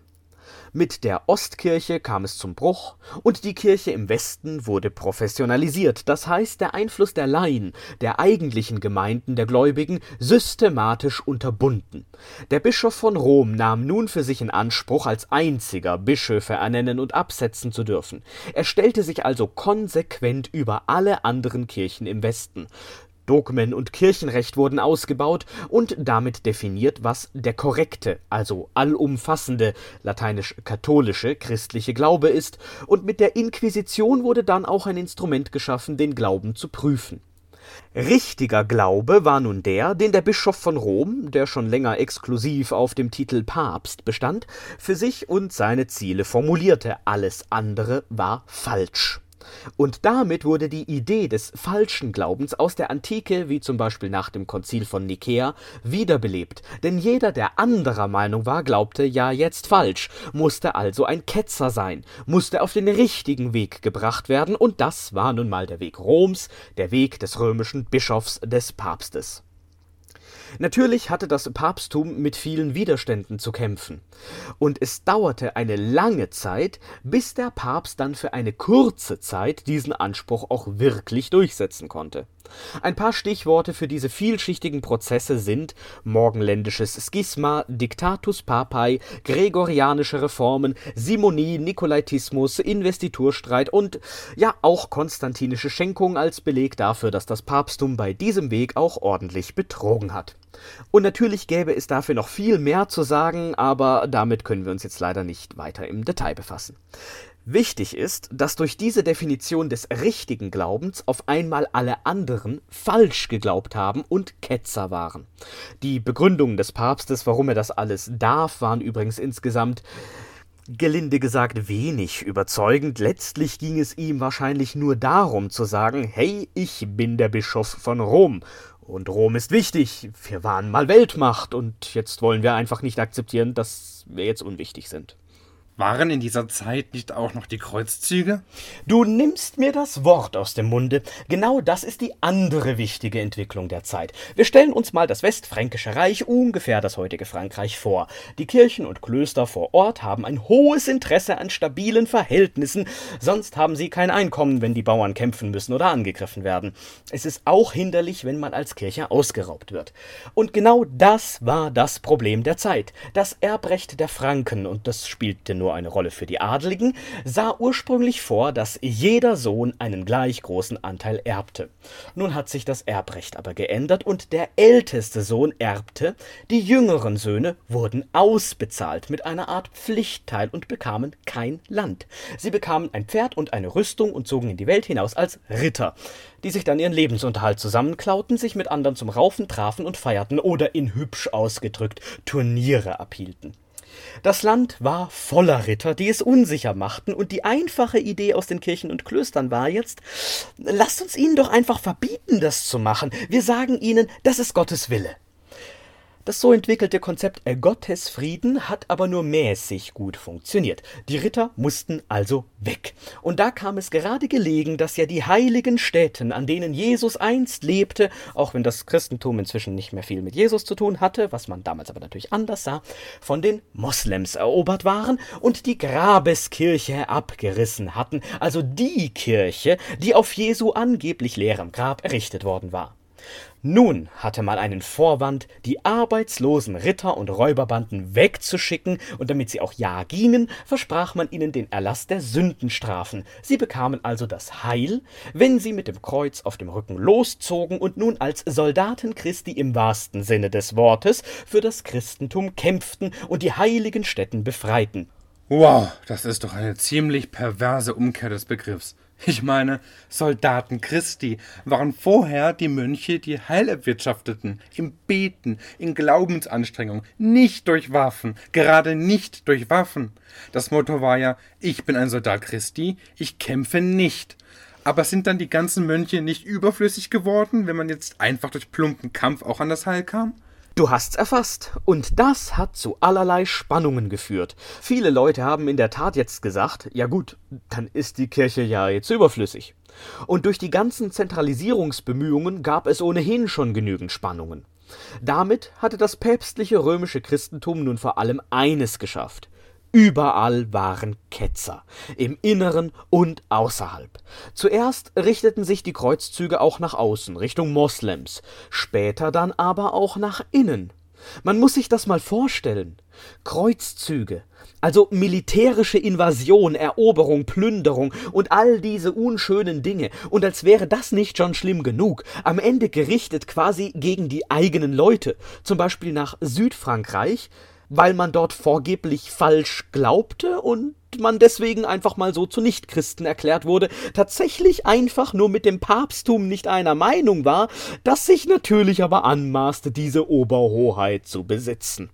Mit der Ostkirche kam es zum Bruch und die Kirche im Westen wurde professionalisiert, das heißt der Einfluss der Laien, der eigentlichen Gemeinden der Gläubigen, systematisch unterbunden. Der Bischof von Rom nahm nun für sich in Anspruch, als einziger Bischöfe ernennen und absetzen zu dürfen. Er stellte sich also konsequent über alle anderen Kirchen im Westen. Dogmen und Kirchenrecht wurden ausgebaut und damit definiert, was der korrekte, also allumfassende, lateinisch katholische christliche Glaube ist, und mit der Inquisition wurde dann auch ein Instrument geschaffen, den Glauben zu prüfen. Richtiger Glaube war nun der, den der Bischof von Rom, der schon länger exklusiv auf dem Titel Papst bestand, für sich und seine Ziele formulierte, alles andere war falsch. Und damit wurde die Idee des falschen Glaubens aus der Antike, wie zum Beispiel nach dem Konzil von Nikäa, wiederbelebt. Denn jeder, der anderer Meinung war, glaubte ja jetzt falsch, musste also ein Ketzer sein, musste auf den richtigen Weg gebracht werden, und das war nun mal der Weg Roms, der Weg des römischen Bischofs des Papstes. Natürlich hatte das Papsttum mit vielen Widerständen zu kämpfen, und es dauerte eine lange Zeit, bis der Papst dann für eine kurze Zeit diesen Anspruch auch wirklich durchsetzen konnte. Ein paar Stichworte für diese vielschichtigen Prozesse sind morgenländisches Schisma, Dictatus Papae, gregorianische Reformen, Simonie, Nikolaitismus, Investiturstreit und ja auch konstantinische Schenkung als Beleg dafür, dass das Papsttum bei diesem Weg auch ordentlich betrogen hat. Und natürlich gäbe es dafür noch viel mehr zu sagen, aber damit können wir uns jetzt leider nicht weiter im Detail befassen. Wichtig ist, dass durch diese Definition des richtigen Glaubens auf einmal alle anderen falsch geglaubt haben und Ketzer waren. Die Begründungen des Papstes, warum er das alles darf, waren übrigens insgesamt gelinde gesagt wenig überzeugend. Letztlich ging es ihm wahrscheinlich nur darum zu sagen, hey, ich bin der Bischof von Rom und Rom ist wichtig. Wir waren mal Weltmacht und jetzt wollen wir einfach nicht akzeptieren, dass wir jetzt unwichtig sind. Waren in dieser Zeit nicht auch noch die Kreuzzüge? Du nimmst mir das Wort aus dem Munde. Genau das ist die andere wichtige Entwicklung der Zeit. Wir stellen uns mal das Westfränkische Reich, ungefähr das heutige Frankreich, vor. Die Kirchen und Klöster vor Ort haben ein hohes Interesse an stabilen Verhältnissen, sonst haben sie kein Einkommen, wenn die Bauern kämpfen müssen oder angegriffen werden. Es ist auch hinderlich, wenn man als Kirche ausgeraubt wird. Und genau das war das Problem der Zeit. Das Erbrecht der Franken, und das spielte nur nur eine Rolle für die Adeligen, sah ursprünglich vor, dass jeder Sohn einen gleich großen Anteil erbte. Nun hat sich das Erbrecht aber geändert und der älteste Sohn erbte, die jüngeren Söhne wurden ausbezahlt mit einer Art Pflichtteil und bekamen kein Land. Sie bekamen ein Pferd und eine Rüstung und zogen in die Welt hinaus als Ritter, die sich dann ihren Lebensunterhalt zusammenklauten, sich mit anderen zum Raufen trafen und feierten oder in hübsch ausgedrückt Turniere abhielten. Das Land war voller Ritter, die es unsicher machten, und die einfache Idee aus den Kirchen und Klöstern war jetzt, lasst uns ihnen doch einfach verbieten, das zu machen. Wir sagen ihnen, das ist Gottes Wille. Das so entwickelte Konzept Gottesfrieden hat aber nur mäßig gut funktioniert. Die Ritter mussten also weg. Und da kam es gerade gelegen, dass ja die heiligen Städten, an denen Jesus einst lebte, auch wenn das Christentum inzwischen nicht mehr viel mit Jesus zu tun hatte, was man damals aber natürlich anders sah, von den Moslems erobert waren und die Grabeskirche abgerissen hatten, also die Kirche, die auf Jesu angeblich leerem Grab errichtet worden war. Nun hatte man einen Vorwand, die arbeitslosen Ritter und Räuberbanden wegzuschicken, und damit sie auch ja gingen, versprach man ihnen den Erlass der Sündenstrafen. Sie bekamen also das Heil, wenn sie mit dem Kreuz auf dem Rücken loszogen und nun als Soldaten Christi im wahrsten Sinne des Wortes für das Christentum kämpften und die heiligen Stätten befreiten. Wow, das ist doch eine ziemlich perverse Umkehr des Begriffs. Ich meine, Soldaten Christi waren vorher die Mönche, die Heil erwirtschafteten, im Beten, in Glaubensanstrengung, nicht durch Waffen, gerade nicht durch Waffen. Das Motto war ja, ich bin ein Soldat Christi, ich kämpfe nicht. Aber sind dann die ganzen Mönche nicht überflüssig geworden, wenn man jetzt einfach durch plumpen Kampf auch an das Heil kam? Du hast's erfasst. Und das hat zu allerlei Spannungen geführt. Viele Leute haben in der Tat jetzt gesagt, ja gut, dann ist die Kirche ja jetzt überflüssig. Und durch die ganzen Zentralisierungsbemühungen gab es ohnehin schon genügend Spannungen. Damit hatte das päpstliche römische Christentum nun vor allem eines geschafft Überall waren Ketzer, im Inneren und außerhalb. Zuerst richteten sich die Kreuzzüge auch nach außen, Richtung Moslems, später dann aber auch nach innen. Man muss sich das mal vorstellen. Kreuzzüge, also militärische Invasion, Eroberung, Plünderung und all diese unschönen Dinge. Und als wäre das nicht schon schlimm genug, am Ende gerichtet quasi gegen die eigenen Leute, zum Beispiel nach Südfrankreich, weil man dort vorgeblich falsch glaubte und man deswegen einfach mal so zu Nichtchristen erklärt wurde, tatsächlich einfach nur mit dem Papsttum nicht einer Meinung war, das sich natürlich aber anmaßte, diese Oberhoheit zu besitzen.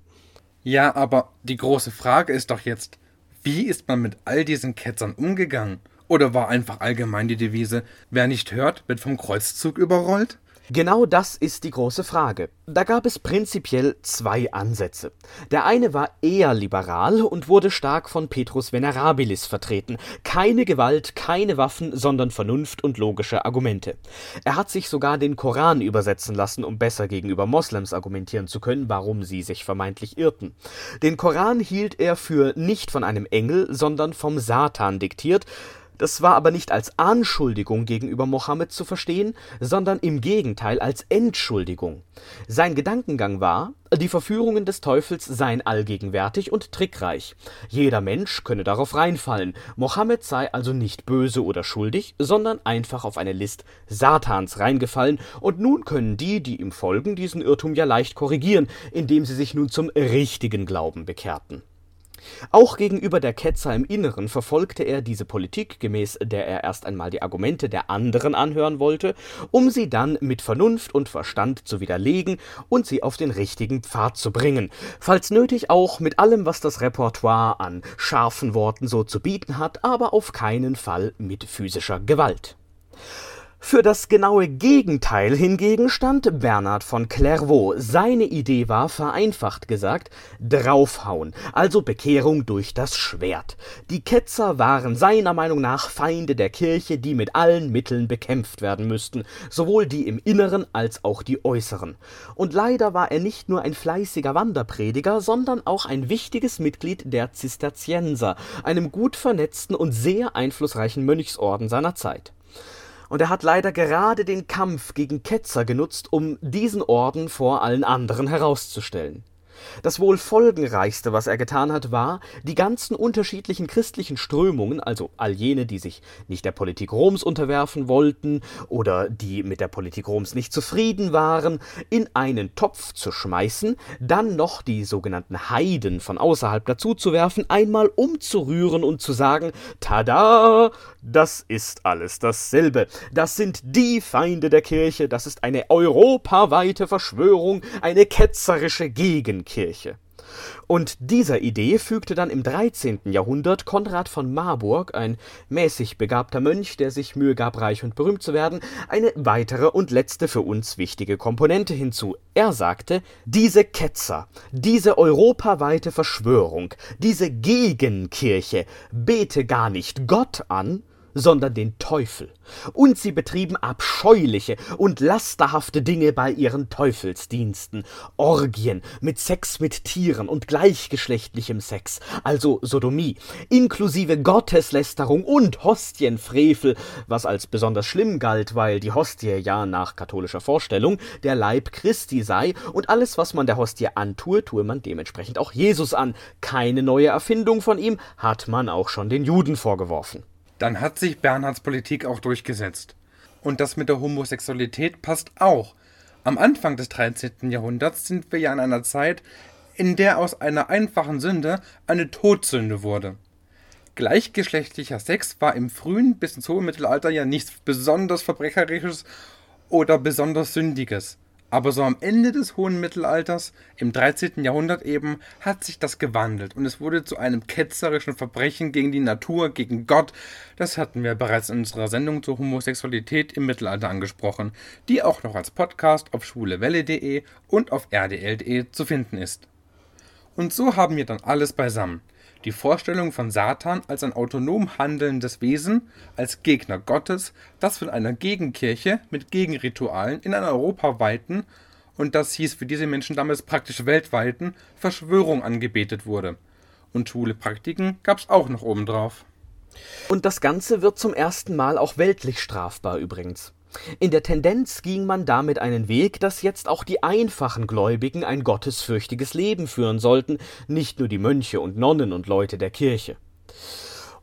Ja, aber die große Frage ist doch jetzt, wie ist man mit all diesen Ketzern umgegangen? Oder war einfach allgemein die Devise, wer nicht hört, wird vom Kreuzzug überrollt? Genau das ist die große Frage. Da gab es prinzipiell zwei Ansätze. Der eine war eher liberal und wurde stark von Petrus Venerabilis vertreten. Keine Gewalt, keine Waffen, sondern Vernunft und logische Argumente. Er hat sich sogar den Koran übersetzen lassen, um besser gegenüber Moslems argumentieren zu können, warum sie sich vermeintlich irrten. Den Koran hielt er für nicht von einem Engel, sondern vom Satan diktiert, das war aber nicht als Anschuldigung gegenüber Mohammed zu verstehen, sondern im Gegenteil als Entschuldigung. Sein Gedankengang war, die Verführungen des Teufels seien allgegenwärtig und trickreich. Jeder Mensch könne darauf reinfallen. Mohammed sei also nicht böse oder schuldig, sondern einfach auf eine List Satans reingefallen, und nun können die, die ihm folgen, diesen Irrtum ja leicht korrigieren, indem sie sich nun zum richtigen Glauben bekehrten. Auch gegenüber der Ketzer im Inneren verfolgte er diese Politik, gemäß der er erst einmal die Argumente der anderen anhören wollte, um sie dann mit Vernunft und Verstand zu widerlegen und sie auf den richtigen Pfad zu bringen, falls nötig auch mit allem, was das Repertoire an scharfen Worten so zu bieten hat, aber auf keinen Fall mit physischer Gewalt. Für das genaue Gegenteil hingegen stand Bernhard von Clairvaux. Seine Idee war, vereinfacht gesagt, draufhauen, also Bekehrung durch das Schwert. Die Ketzer waren seiner Meinung nach Feinde der Kirche, die mit allen Mitteln bekämpft werden müssten, sowohl die im Inneren als auch die äußeren. Und leider war er nicht nur ein fleißiger Wanderprediger, sondern auch ein wichtiges Mitglied der Zisterzienser, einem gut vernetzten und sehr einflussreichen Mönchsorden seiner Zeit und er hat leider gerade den Kampf gegen Ketzer genutzt, um diesen Orden vor allen anderen herauszustellen das wohl folgenreichste, was er getan hat, war, die ganzen unterschiedlichen christlichen Strömungen, also all jene, die sich nicht der Politik Roms unterwerfen wollten oder die mit der Politik Roms nicht zufrieden waren, in einen Topf zu schmeißen, dann noch die sogenannten Heiden von außerhalb dazuzuwerfen, einmal umzurühren und zu sagen, tada, das ist alles dasselbe. Das sind die Feinde der Kirche, das ist eine europaweite Verschwörung, eine ketzerische Gegenkirche. Kirche. Und dieser Idee fügte dann im 13. Jahrhundert Konrad von Marburg, ein mäßig begabter Mönch, der sich Mühe gab, reich und berühmt zu werden, eine weitere und letzte für uns wichtige Komponente hinzu. Er sagte, diese Ketzer, diese europaweite Verschwörung, diese Gegenkirche bete gar nicht Gott an, sondern den Teufel. Und sie betrieben abscheuliche und lasterhafte Dinge bei ihren Teufelsdiensten, Orgien mit Sex mit Tieren und gleichgeschlechtlichem Sex, also Sodomie, inklusive Gotteslästerung und Hostienfrevel, was als besonders schlimm galt, weil die Hostie ja nach katholischer Vorstellung der Leib Christi sei und alles, was man der Hostie antue, tue man dementsprechend auch Jesus an. Keine neue Erfindung von ihm hat man auch schon den Juden vorgeworfen dann hat sich Bernhards Politik auch durchgesetzt. Und das mit der Homosexualität passt auch. Am Anfang des 13. Jahrhunderts sind wir ja in einer Zeit, in der aus einer einfachen Sünde eine Todsünde wurde. Gleichgeschlechtlicher Sex war im frühen bis ins hohe Mittelalter ja nichts besonders Verbrecherisches oder besonders Sündiges. Aber so am Ende des hohen Mittelalters, im 13. Jahrhundert eben, hat sich das gewandelt und es wurde zu einem ketzerischen Verbrechen gegen die Natur, gegen Gott. Das hatten wir bereits in unserer Sendung zur Homosexualität im Mittelalter angesprochen, die auch noch als Podcast auf schwulewelle.de und auf rdl.de zu finden ist. Und so haben wir dann alles beisammen die Vorstellung von Satan als ein autonom handelndes Wesen, als Gegner Gottes, das von einer Gegenkirche mit Gegenritualen in einer europaweiten und das hieß für diese Menschen damals praktisch weltweiten Verschwörung angebetet wurde. Und schwule Praktiken gab's auch noch obendrauf. Und das Ganze wird zum ersten Mal auch weltlich strafbar übrigens. In der Tendenz ging man damit einen Weg, dass jetzt auch die einfachen Gläubigen ein gottesfürchtiges Leben führen sollten, nicht nur die Mönche und Nonnen und Leute der Kirche.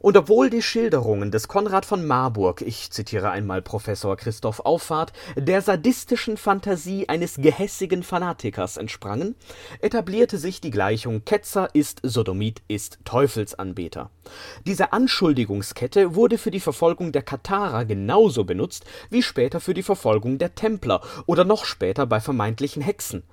Und obwohl die Schilderungen des Konrad von Marburg, ich zitiere einmal Professor Christoph Auffahrt, der sadistischen Fantasie eines gehässigen Fanatikers entsprangen, etablierte sich die Gleichung Ketzer ist Sodomit ist Teufelsanbeter. Diese Anschuldigungskette wurde für die Verfolgung der Katharer genauso benutzt wie später für die Verfolgung der Templer oder noch später bei vermeintlichen Hexen.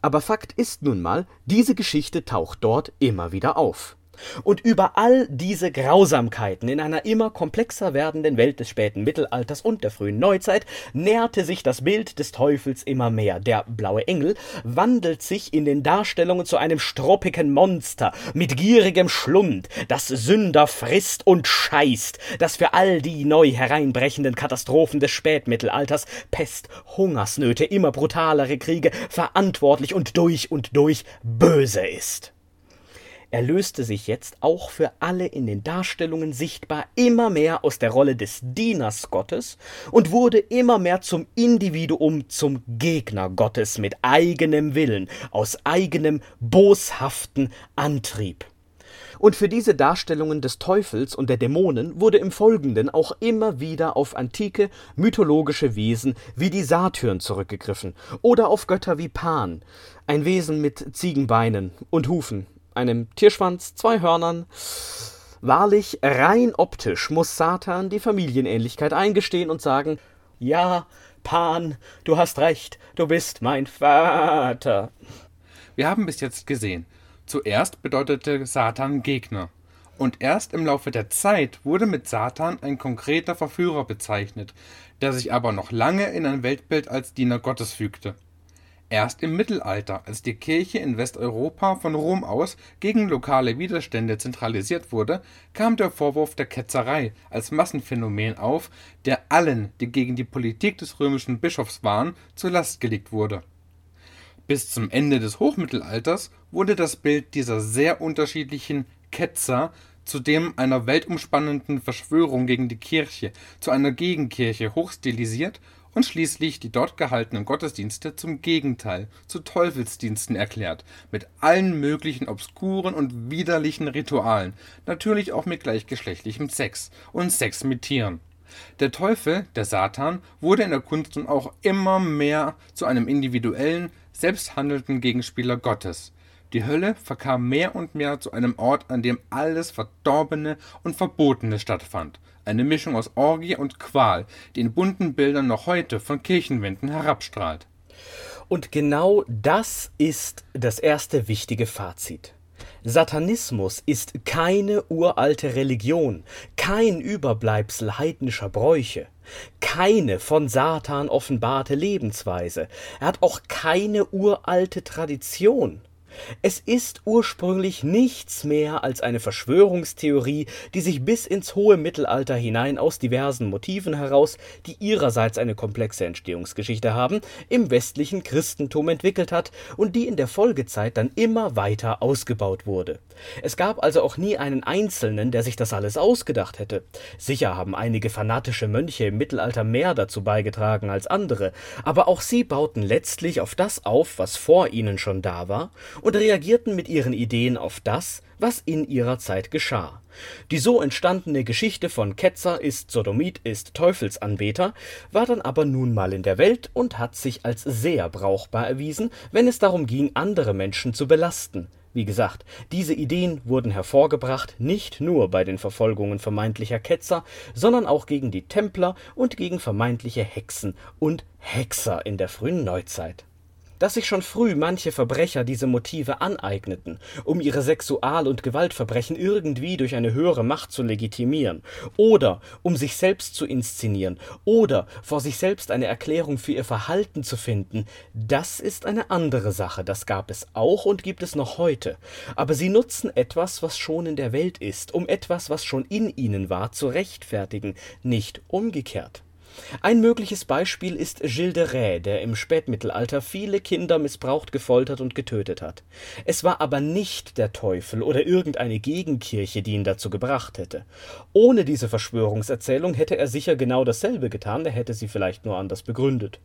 Aber Fakt ist nun mal, diese Geschichte taucht dort immer wieder auf. Und über all diese Grausamkeiten in einer immer komplexer werdenden Welt des späten Mittelalters und der frühen Neuzeit näherte sich das Bild des Teufels immer mehr. Der blaue Engel wandelt sich in den Darstellungen zu einem struppigen Monster mit gierigem Schlund, das Sünder frisst und scheißt, das für all die neu hereinbrechenden Katastrophen des Spätmittelalters, Pest, Hungersnöte, immer brutalere Kriege verantwortlich und durch und durch böse ist. Er löste sich jetzt auch für alle in den Darstellungen sichtbar immer mehr aus der Rolle des Dieners Gottes und wurde immer mehr zum Individuum, zum Gegner Gottes mit eigenem Willen, aus eigenem boshaften Antrieb. Und für diese Darstellungen des Teufels und der Dämonen wurde im Folgenden auch immer wieder auf antike mythologische Wesen wie die Satyren zurückgegriffen oder auf Götter wie Pan, ein Wesen mit Ziegenbeinen und Hufen, einem Tierschwanz, zwei Hörnern. Wahrlich, rein optisch muss Satan die Familienähnlichkeit eingestehen und sagen, ja, Pan, du hast recht, du bist mein Vater. Wir haben bis jetzt gesehen, zuerst bedeutete Satan Gegner. Und erst im Laufe der Zeit wurde mit Satan ein konkreter Verführer bezeichnet, der sich aber noch lange in ein Weltbild als Diener Gottes fügte. Erst im Mittelalter, als die Kirche in Westeuropa von Rom aus gegen lokale Widerstände zentralisiert wurde, kam der Vorwurf der Ketzerei als Massenphänomen auf, der allen, die gegen die Politik des römischen Bischofs waren, zur Last gelegt wurde. Bis zum Ende des Hochmittelalters wurde das Bild dieser sehr unterschiedlichen Ketzer zu dem einer weltumspannenden Verschwörung gegen die Kirche, zu einer Gegenkirche hochstilisiert und schließlich die dort gehaltenen Gottesdienste zum Gegenteil, zu Teufelsdiensten erklärt, mit allen möglichen obskuren und widerlichen Ritualen, natürlich auch mit gleichgeschlechtlichem Sex und Sex mit Tieren. Der Teufel, der Satan, wurde in der Kunst nun auch immer mehr zu einem individuellen, selbsthandelnden Gegenspieler Gottes. Die Hölle verkam mehr und mehr zu einem Ort, an dem alles Verdorbene und Verbotene stattfand, eine Mischung aus Orgie und Qual, die in bunten Bildern noch heute von Kirchenwänden herabstrahlt. Und genau das ist das erste wichtige Fazit. Satanismus ist keine uralte Religion, kein Überbleibsel heidnischer Bräuche, keine von Satan offenbarte Lebensweise, er hat auch keine uralte Tradition. Es ist ursprünglich nichts mehr als eine Verschwörungstheorie, die sich bis ins hohe Mittelalter hinein aus diversen Motiven heraus, die ihrerseits eine komplexe Entstehungsgeschichte haben, im westlichen Christentum entwickelt hat und die in der Folgezeit dann immer weiter ausgebaut wurde. Es gab also auch nie einen Einzelnen, der sich das alles ausgedacht hätte. Sicher haben einige fanatische Mönche im Mittelalter mehr dazu beigetragen als andere, aber auch sie bauten letztlich auf das auf, was vor ihnen schon da war, und reagierten mit ihren Ideen auf das, was in ihrer Zeit geschah. Die so entstandene Geschichte von Ketzer ist Sodomit ist Teufelsanbeter war dann aber nun mal in der Welt und hat sich als sehr brauchbar erwiesen, wenn es darum ging, andere Menschen zu belasten. Wie gesagt, diese Ideen wurden hervorgebracht nicht nur bei den Verfolgungen vermeintlicher Ketzer, sondern auch gegen die Templer und gegen vermeintliche Hexen und Hexer in der frühen Neuzeit dass sich schon früh manche Verbrecher diese Motive aneigneten, um ihre Sexual- und Gewaltverbrechen irgendwie durch eine höhere Macht zu legitimieren, oder um sich selbst zu inszenieren, oder vor sich selbst eine Erklärung für ihr Verhalten zu finden, das ist eine andere Sache, das gab es auch und gibt es noch heute, aber sie nutzen etwas, was schon in der Welt ist, um etwas, was schon in ihnen war, zu rechtfertigen, nicht umgekehrt. Ein mögliches Beispiel ist Gilles de Rais, der im Spätmittelalter viele Kinder missbraucht, gefoltert und getötet hat. Es war aber nicht der Teufel oder irgendeine Gegenkirche, die ihn dazu gebracht hätte. Ohne diese Verschwörungserzählung hätte er sicher genau dasselbe getan, er hätte sie vielleicht nur anders begründet.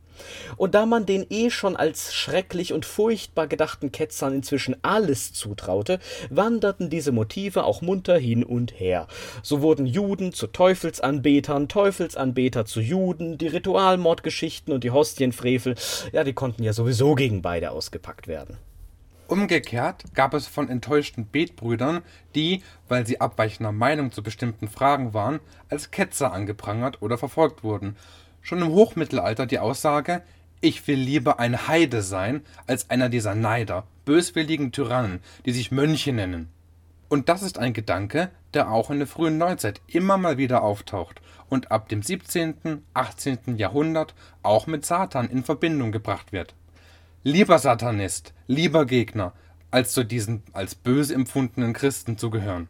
Und da man den eh schon als schrecklich und furchtbar gedachten Ketzern inzwischen alles zutraute, wanderten diese Motive auch munter hin und her. So wurden Juden zu Teufelsanbetern, Teufelsanbeter zu Juden, Juden, die Ritualmordgeschichten und die Hostienfrevel, ja, die konnten ja sowieso gegen beide ausgepackt werden. Umgekehrt gab es von enttäuschten Betbrüdern, die, weil sie abweichender Meinung zu bestimmten Fragen waren, als Ketzer angeprangert oder verfolgt wurden. Schon im Hochmittelalter die Aussage, ich will lieber ein Heide sein, als einer dieser Neider, böswilligen Tyrannen, die sich Mönche nennen. Und das ist ein Gedanke, der auch in der frühen Neuzeit immer mal wieder auftaucht und ab dem 17., 18. Jahrhundert auch mit Satan in Verbindung gebracht wird. Lieber Satanist, lieber Gegner, als zu diesen als böse empfundenen Christen zu gehören.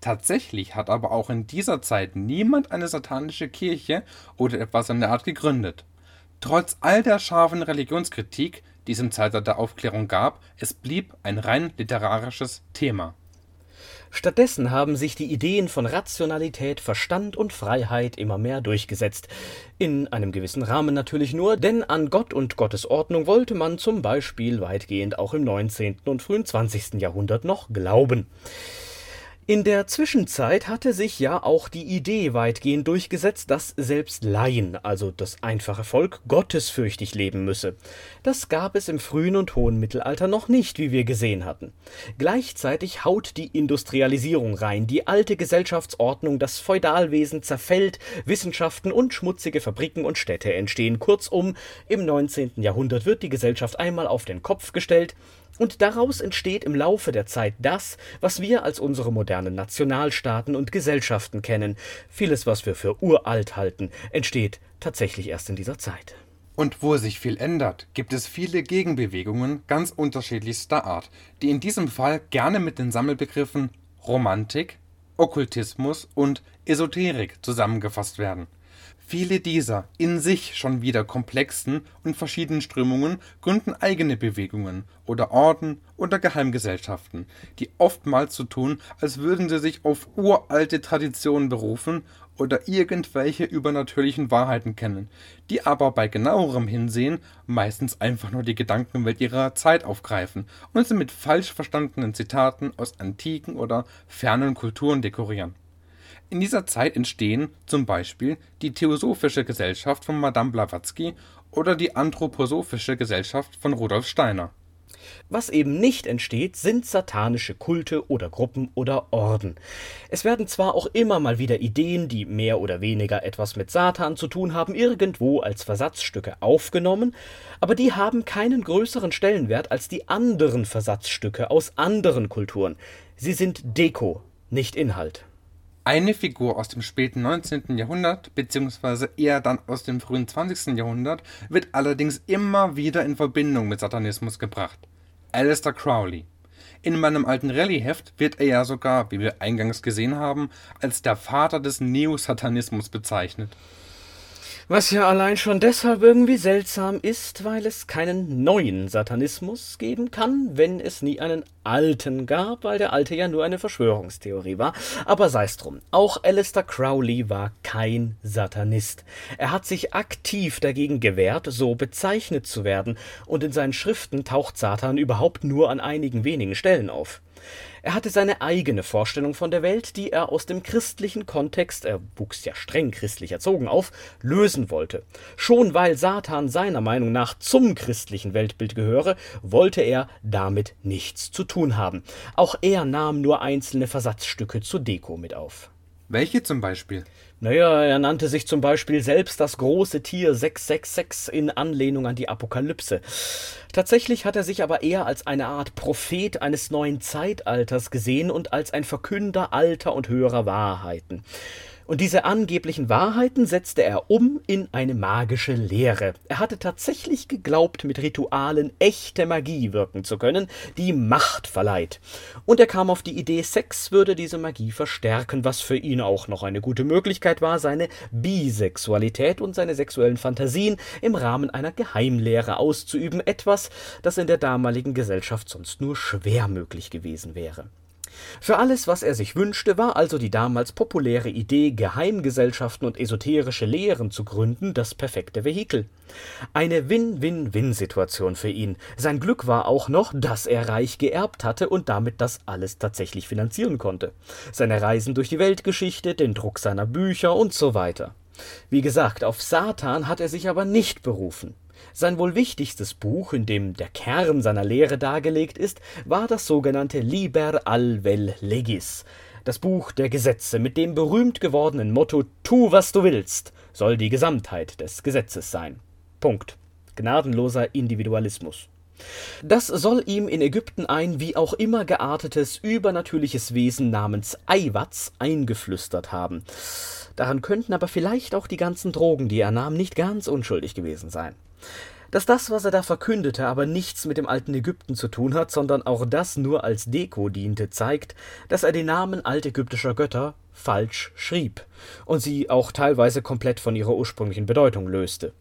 Tatsächlich hat aber auch in dieser Zeit niemand eine satanische Kirche oder etwas in der Art gegründet. Trotz all der scharfen Religionskritik, die es im Zeitalter der Aufklärung gab, es blieb ein rein literarisches Thema. Stattdessen haben sich die Ideen von Rationalität, Verstand und Freiheit immer mehr durchgesetzt. In einem gewissen Rahmen natürlich nur, denn an Gott und Gottes Ordnung wollte man zum Beispiel weitgehend auch im 19. und frühen 20. Jahrhundert noch glauben. In der Zwischenzeit hatte sich ja auch die Idee weitgehend durchgesetzt, dass selbst Laien, also das einfache Volk, gottesfürchtig leben müsse. Das gab es im frühen und hohen Mittelalter noch nicht, wie wir gesehen hatten. Gleichzeitig haut die Industrialisierung rein, die alte Gesellschaftsordnung, das Feudalwesen zerfällt, Wissenschaften und schmutzige Fabriken und Städte entstehen. Kurzum, im 19. Jahrhundert wird die Gesellschaft einmal auf den Kopf gestellt, und daraus entsteht im Laufe der Zeit das, was wir als unsere modernen Nationalstaaten und Gesellschaften kennen. Vieles, was wir für uralt halten, entsteht tatsächlich erst in dieser Zeit. Und wo sich viel ändert, gibt es viele Gegenbewegungen ganz unterschiedlichster Art, die in diesem Fall gerne mit den Sammelbegriffen Romantik, Okkultismus und Esoterik zusammengefasst werden. Viele dieser in sich schon wieder komplexen und verschiedenen Strömungen gründen eigene Bewegungen oder Orden oder Geheimgesellschaften, die oftmals so tun, als würden sie sich auf uralte Traditionen berufen oder irgendwelche übernatürlichen Wahrheiten kennen, die aber bei genauerem Hinsehen meistens einfach nur die Gedankenwelt ihrer Zeit aufgreifen und sie mit falsch verstandenen Zitaten aus antiken oder fernen Kulturen dekorieren in dieser Zeit entstehen zum Beispiel die Theosophische Gesellschaft von Madame Blavatsky oder die Anthroposophische Gesellschaft von Rudolf Steiner. Was eben nicht entsteht, sind satanische Kulte oder Gruppen oder Orden. Es werden zwar auch immer mal wieder Ideen, die mehr oder weniger etwas mit Satan zu tun haben, irgendwo als Versatzstücke aufgenommen, aber die haben keinen größeren Stellenwert als die anderen Versatzstücke aus anderen Kulturen. Sie sind Deko, nicht Inhalt. Eine Figur aus dem späten 19. Jahrhundert, beziehungsweise eher dann aus dem frühen 20. Jahrhundert, wird allerdings immer wieder in Verbindung mit Satanismus gebracht. Alistair Crowley. In meinem alten Rallye-Heft wird er ja sogar, wie wir eingangs gesehen haben, als der Vater des Neosatanismus bezeichnet. Was ja allein schon deshalb irgendwie seltsam ist, weil es keinen neuen Satanismus geben kann, wenn es nie einen alten gab, weil der alte ja nur eine Verschwörungstheorie war. Aber sei's drum. Auch Alistair Crowley war kein Satanist. Er hat sich aktiv dagegen gewehrt, so bezeichnet zu werden, und in seinen Schriften taucht Satan überhaupt nur an einigen wenigen Stellen auf. Er hatte seine eigene Vorstellung von der Welt, die er aus dem christlichen Kontext, er wuchs ja streng christlich erzogen auf, lösen wollte. Schon weil Satan seiner Meinung nach zum christlichen Weltbild gehöre, wollte er damit nichts zu tun haben. Auch er nahm nur einzelne Versatzstücke zur Deko mit auf. Welche zum Beispiel? Naja, er nannte sich zum Beispiel selbst das große Tier 666 in Anlehnung an die Apokalypse. Tatsächlich hat er sich aber eher als eine Art Prophet eines neuen Zeitalters gesehen und als ein Verkünder alter und höherer Wahrheiten. Und diese angeblichen Wahrheiten setzte er um in eine magische Lehre. Er hatte tatsächlich geglaubt, mit Ritualen echte Magie wirken zu können, die Macht verleiht. Und er kam auf die Idee, Sex würde diese Magie verstärken, was für ihn auch noch eine gute Möglichkeit war, seine Bisexualität und seine sexuellen Fantasien im Rahmen einer Geheimlehre auszuüben, etwas, das in der damaligen Gesellschaft sonst nur schwer möglich gewesen wäre. Für alles, was er sich wünschte, war also die damals populäre Idee, Geheimgesellschaften und esoterische Lehren zu gründen, das perfekte Vehikel. Eine Win-Win-Win-Situation für ihn. Sein Glück war auch noch, dass er reich geerbt hatte und damit das alles tatsächlich finanzieren konnte. Seine Reisen durch die Weltgeschichte, den Druck seiner Bücher und so weiter. Wie gesagt, auf Satan hat er sich aber nicht berufen. Sein wohl wichtigstes Buch, in dem der Kern seiner Lehre dargelegt ist, war das sogenannte Liber al vel legis, das Buch der Gesetze, mit dem berühmt gewordenen Motto Tu, was du willst, soll die Gesamtheit des Gesetzes sein. Punkt. Gnadenloser Individualismus. Das soll ihm in Ägypten ein wie auch immer geartetes übernatürliches Wesen namens Eiwatz eingeflüstert haben. Daran könnten aber vielleicht auch die ganzen Drogen, die er nahm, nicht ganz unschuldig gewesen sein. Dass das, was er da verkündete, aber nichts mit dem alten Ägypten zu tun hat, sondern auch das nur als Deko diente, zeigt, dass er den Namen altägyptischer Götter falsch schrieb und sie auch teilweise komplett von ihrer ursprünglichen Bedeutung löste.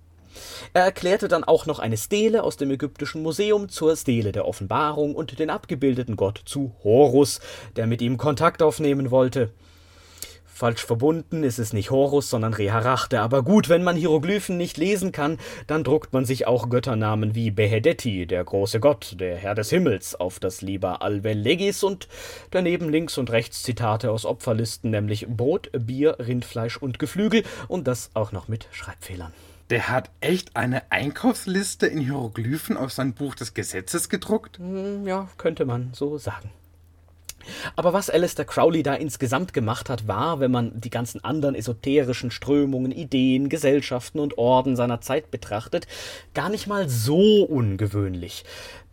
Er erklärte dann auch noch eine Stele aus dem ägyptischen Museum zur Stele der Offenbarung und den abgebildeten Gott zu Horus, der mit ihm Kontakt aufnehmen wollte. Falsch verbunden ist es nicht Horus, sondern Reharachte. Aber gut, wenn man Hieroglyphen nicht lesen kann, dann druckt man sich auch Götternamen wie Behedeti, der große Gott, der Herr des Himmels, auf das Liber Alvel Legis und daneben links und rechts Zitate aus Opferlisten, nämlich Brot, Bier, Rindfleisch und Geflügel und das auch noch mit Schreibfehlern. Der hat echt eine Einkaufsliste in Hieroglyphen auf sein Buch des Gesetzes gedruckt? Hm, ja, könnte man so sagen. Aber was Alistair Crowley da insgesamt gemacht hat, war, wenn man die ganzen anderen esoterischen Strömungen, Ideen, Gesellschaften und Orden seiner Zeit betrachtet, gar nicht mal so ungewöhnlich.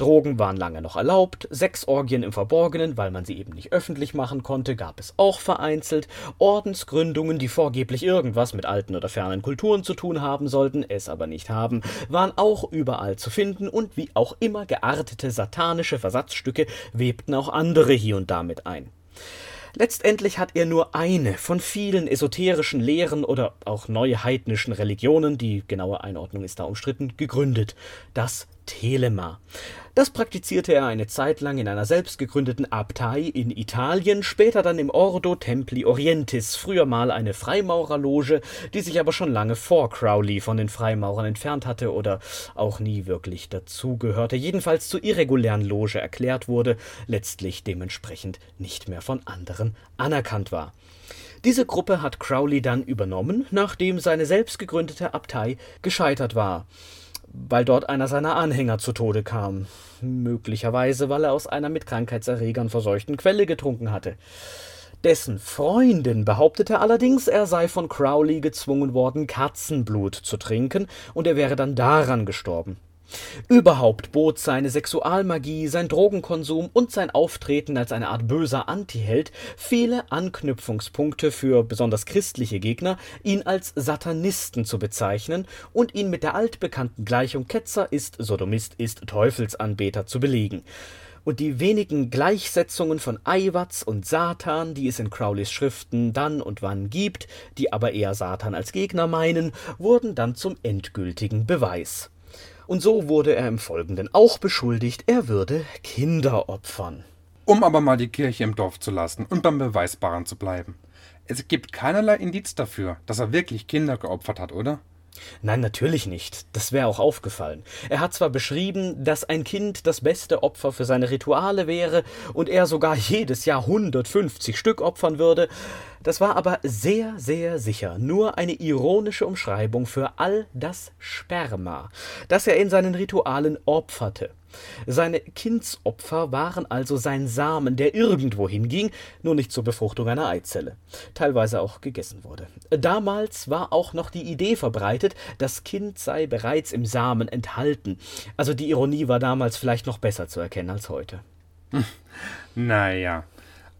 Drogen waren lange noch erlaubt, Sexorgien im Verborgenen, weil man sie eben nicht öffentlich machen konnte, gab es auch vereinzelt, Ordensgründungen, die vorgeblich irgendwas mit alten oder fernen Kulturen zu tun haben sollten, es aber nicht haben, waren auch überall zu finden und wie auch immer geartete satanische Versatzstücke webten auch andere hier und da mit ein. Letztendlich hat er nur eine von vielen esoterischen Lehren oder auch neue heidnischen Religionen, die genaue Einordnung ist da umstritten, gegründet, das Telema. Das praktizierte er eine Zeit lang in einer selbst gegründeten Abtei in Italien, später dann im Ordo Templi Orientis, früher mal eine Freimaurerloge, die sich aber schon lange vor Crowley von den Freimaurern entfernt hatte oder auch nie wirklich dazugehörte, jedenfalls zur irregulären Loge erklärt wurde, letztlich dementsprechend nicht mehr von anderen anerkannt war. Diese Gruppe hat Crowley dann übernommen, nachdem seine selbst gegründete Abtei gescheitert war weil dort einer seiner Anhänger zu Tode kam. Möglicherweise, weil er aus einer mit Krankheitserregern verseuchten Quelle getrunken hatte. Dessen Freundin behauptete allerdings, er sei von Crowley gezwungen worden, Katzenblut zu trinken, und er wäre dann daran gestorben. Überhaupt bot seine Sexualmagie, sein Drogenkonsum und sein Auftreten als eine Art böser Antiheld viele Anknüpfungspunkte für besonders christliche Gegner, ihn als Satanisten zu bezeichnen und ihn mit der altbekannten Gleichung Ketzer ist Sodomist ist Teufelsanbeter zu belegen. Und die wenigen Gleichsetzungen von Eiwatz und Satan, die es in Crowleys Schriften dann und wann gibt, die aber eher Satan als Gegner meinen, wurden dann zum endgültigen Beweis und so wurde er im Folgenden auch beschuldigt, er würde Kinder opfern. Um aber mal die Kirche im Dorf zu lassen und beim Beweisbaren zu bleiben. Es gibt keinerlei Indiz dafür, dass er wirklich Kinder geopfert hat, oder? Nein, natürlich nicht. Das wäre auch aufgefallen. Er hat zwar beschrieben, dass ein Kind das beste Opfer für seine Rituale wäre und er sogar jedes Jahr 150 Stück opfern würde, das war aber sehr, sehr sicher nur eine ironische Umschreibung für all das Sperma, das er in seinen Ritualen opferte. Seine Kindsopfer waren also sein Samen, der irgendwo hinging, nur nicht zur Befruchtung einer Eizelle, teilweise auch gegessen wurde. Damals war auch noch die Idee verbreitet, das Kind sei bereits im Samen enthalten. Also die Ironie war damals vielleicht noch besser zu erkennen als heute. Naja,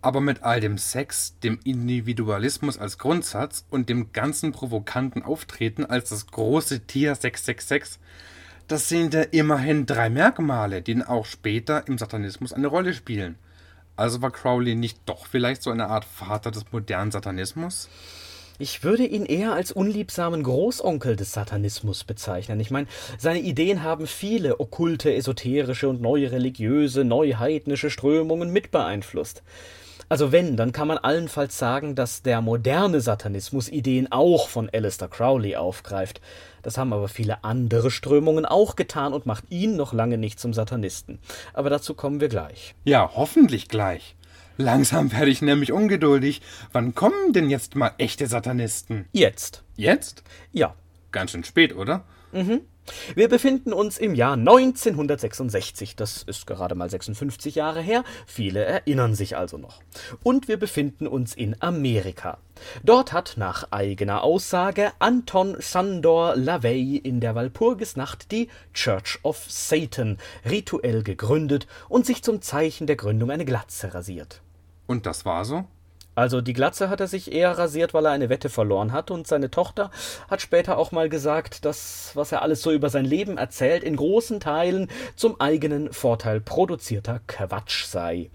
aber mit all dem Sex, dem Individualismus als Grundsatz und dem ganzen provokanten Auftreten als das große Tier 666, das sind ja immerhin drei Merkmale, die auch später im Satanismus eine Rolle spielen. Also war Crowley nicht doch vielleicht so eine Art Vater des modernen Satanismus? Ich würde ihn eher als unliebsamen Großonkel des Satanismus bezeichnen. Ich meine, seine Ideen haben viele okkulte, esoterische und neue religiöse, neuheidnische Strömungen mit beeinflusst. Also wenn, dann kann man allenfalls sagen, dass der moderne Satanismus Ideen auch von Alistair Crowley aufgreift. Das haben aber viele andere Strömungen auch getan und macht ihn noch lange nicht zum Satanisten. Aber dazu kommen wir gleich. Ja, hoffentlich gleich. Langsam werde ich nämlich ungeduldig. Wann kommen denn jetzt mal echte Satanisten? Jetzt. Jetzt? Ja. Ganz schön spät, oder? Mhm. Wir befinden uns im Jahr 1966. Das ist gerade mal 56 Jahre her. Viele erinnern sich also noch. Und wir befinden uns in Amerika. Dort hat nach eigener Aussage Anton Sandor LaVey in der Walpurgisnacht die Church of Satan rituell gegründet und sich zum Zeichen der Gründung eine Glatze rasiert. Und das war so? Also die Glatze hat er sich eher rasiert, weil er eine Wette verloren hat. Und seine Tochter hat später auch mal gesagt, dass, was er alles so über sein Leben erzählt, in großen Teilen zum eigenen Vorteil produzierter Quatsch sei.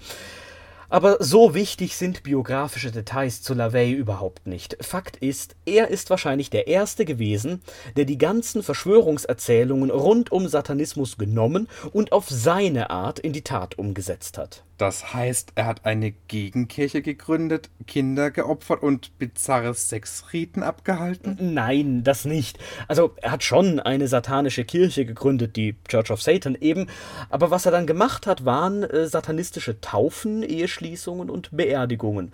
Aber so wichtig sind biografische Details zu LaVey überhaupt nicht. Fakt ist, er ist wahrscheinlich der Erste gewesen, der die ganzen Verschwörungserzählungen rund um Satanismus genommen und auf seine Art in die Tat umgesetzt hat. Das heißt, er hat eine Gegenkirche gegründet, Kinder geopfert und bizarre Sexriten abgehalten? Nein, das nicht. Also, er hat schon eine satanische Kirche gegründet, die Church of Satan eben, aber was er dann gemacht hat, waren äh, satanistische Taufen, Eheschließungen und Beerdigungen.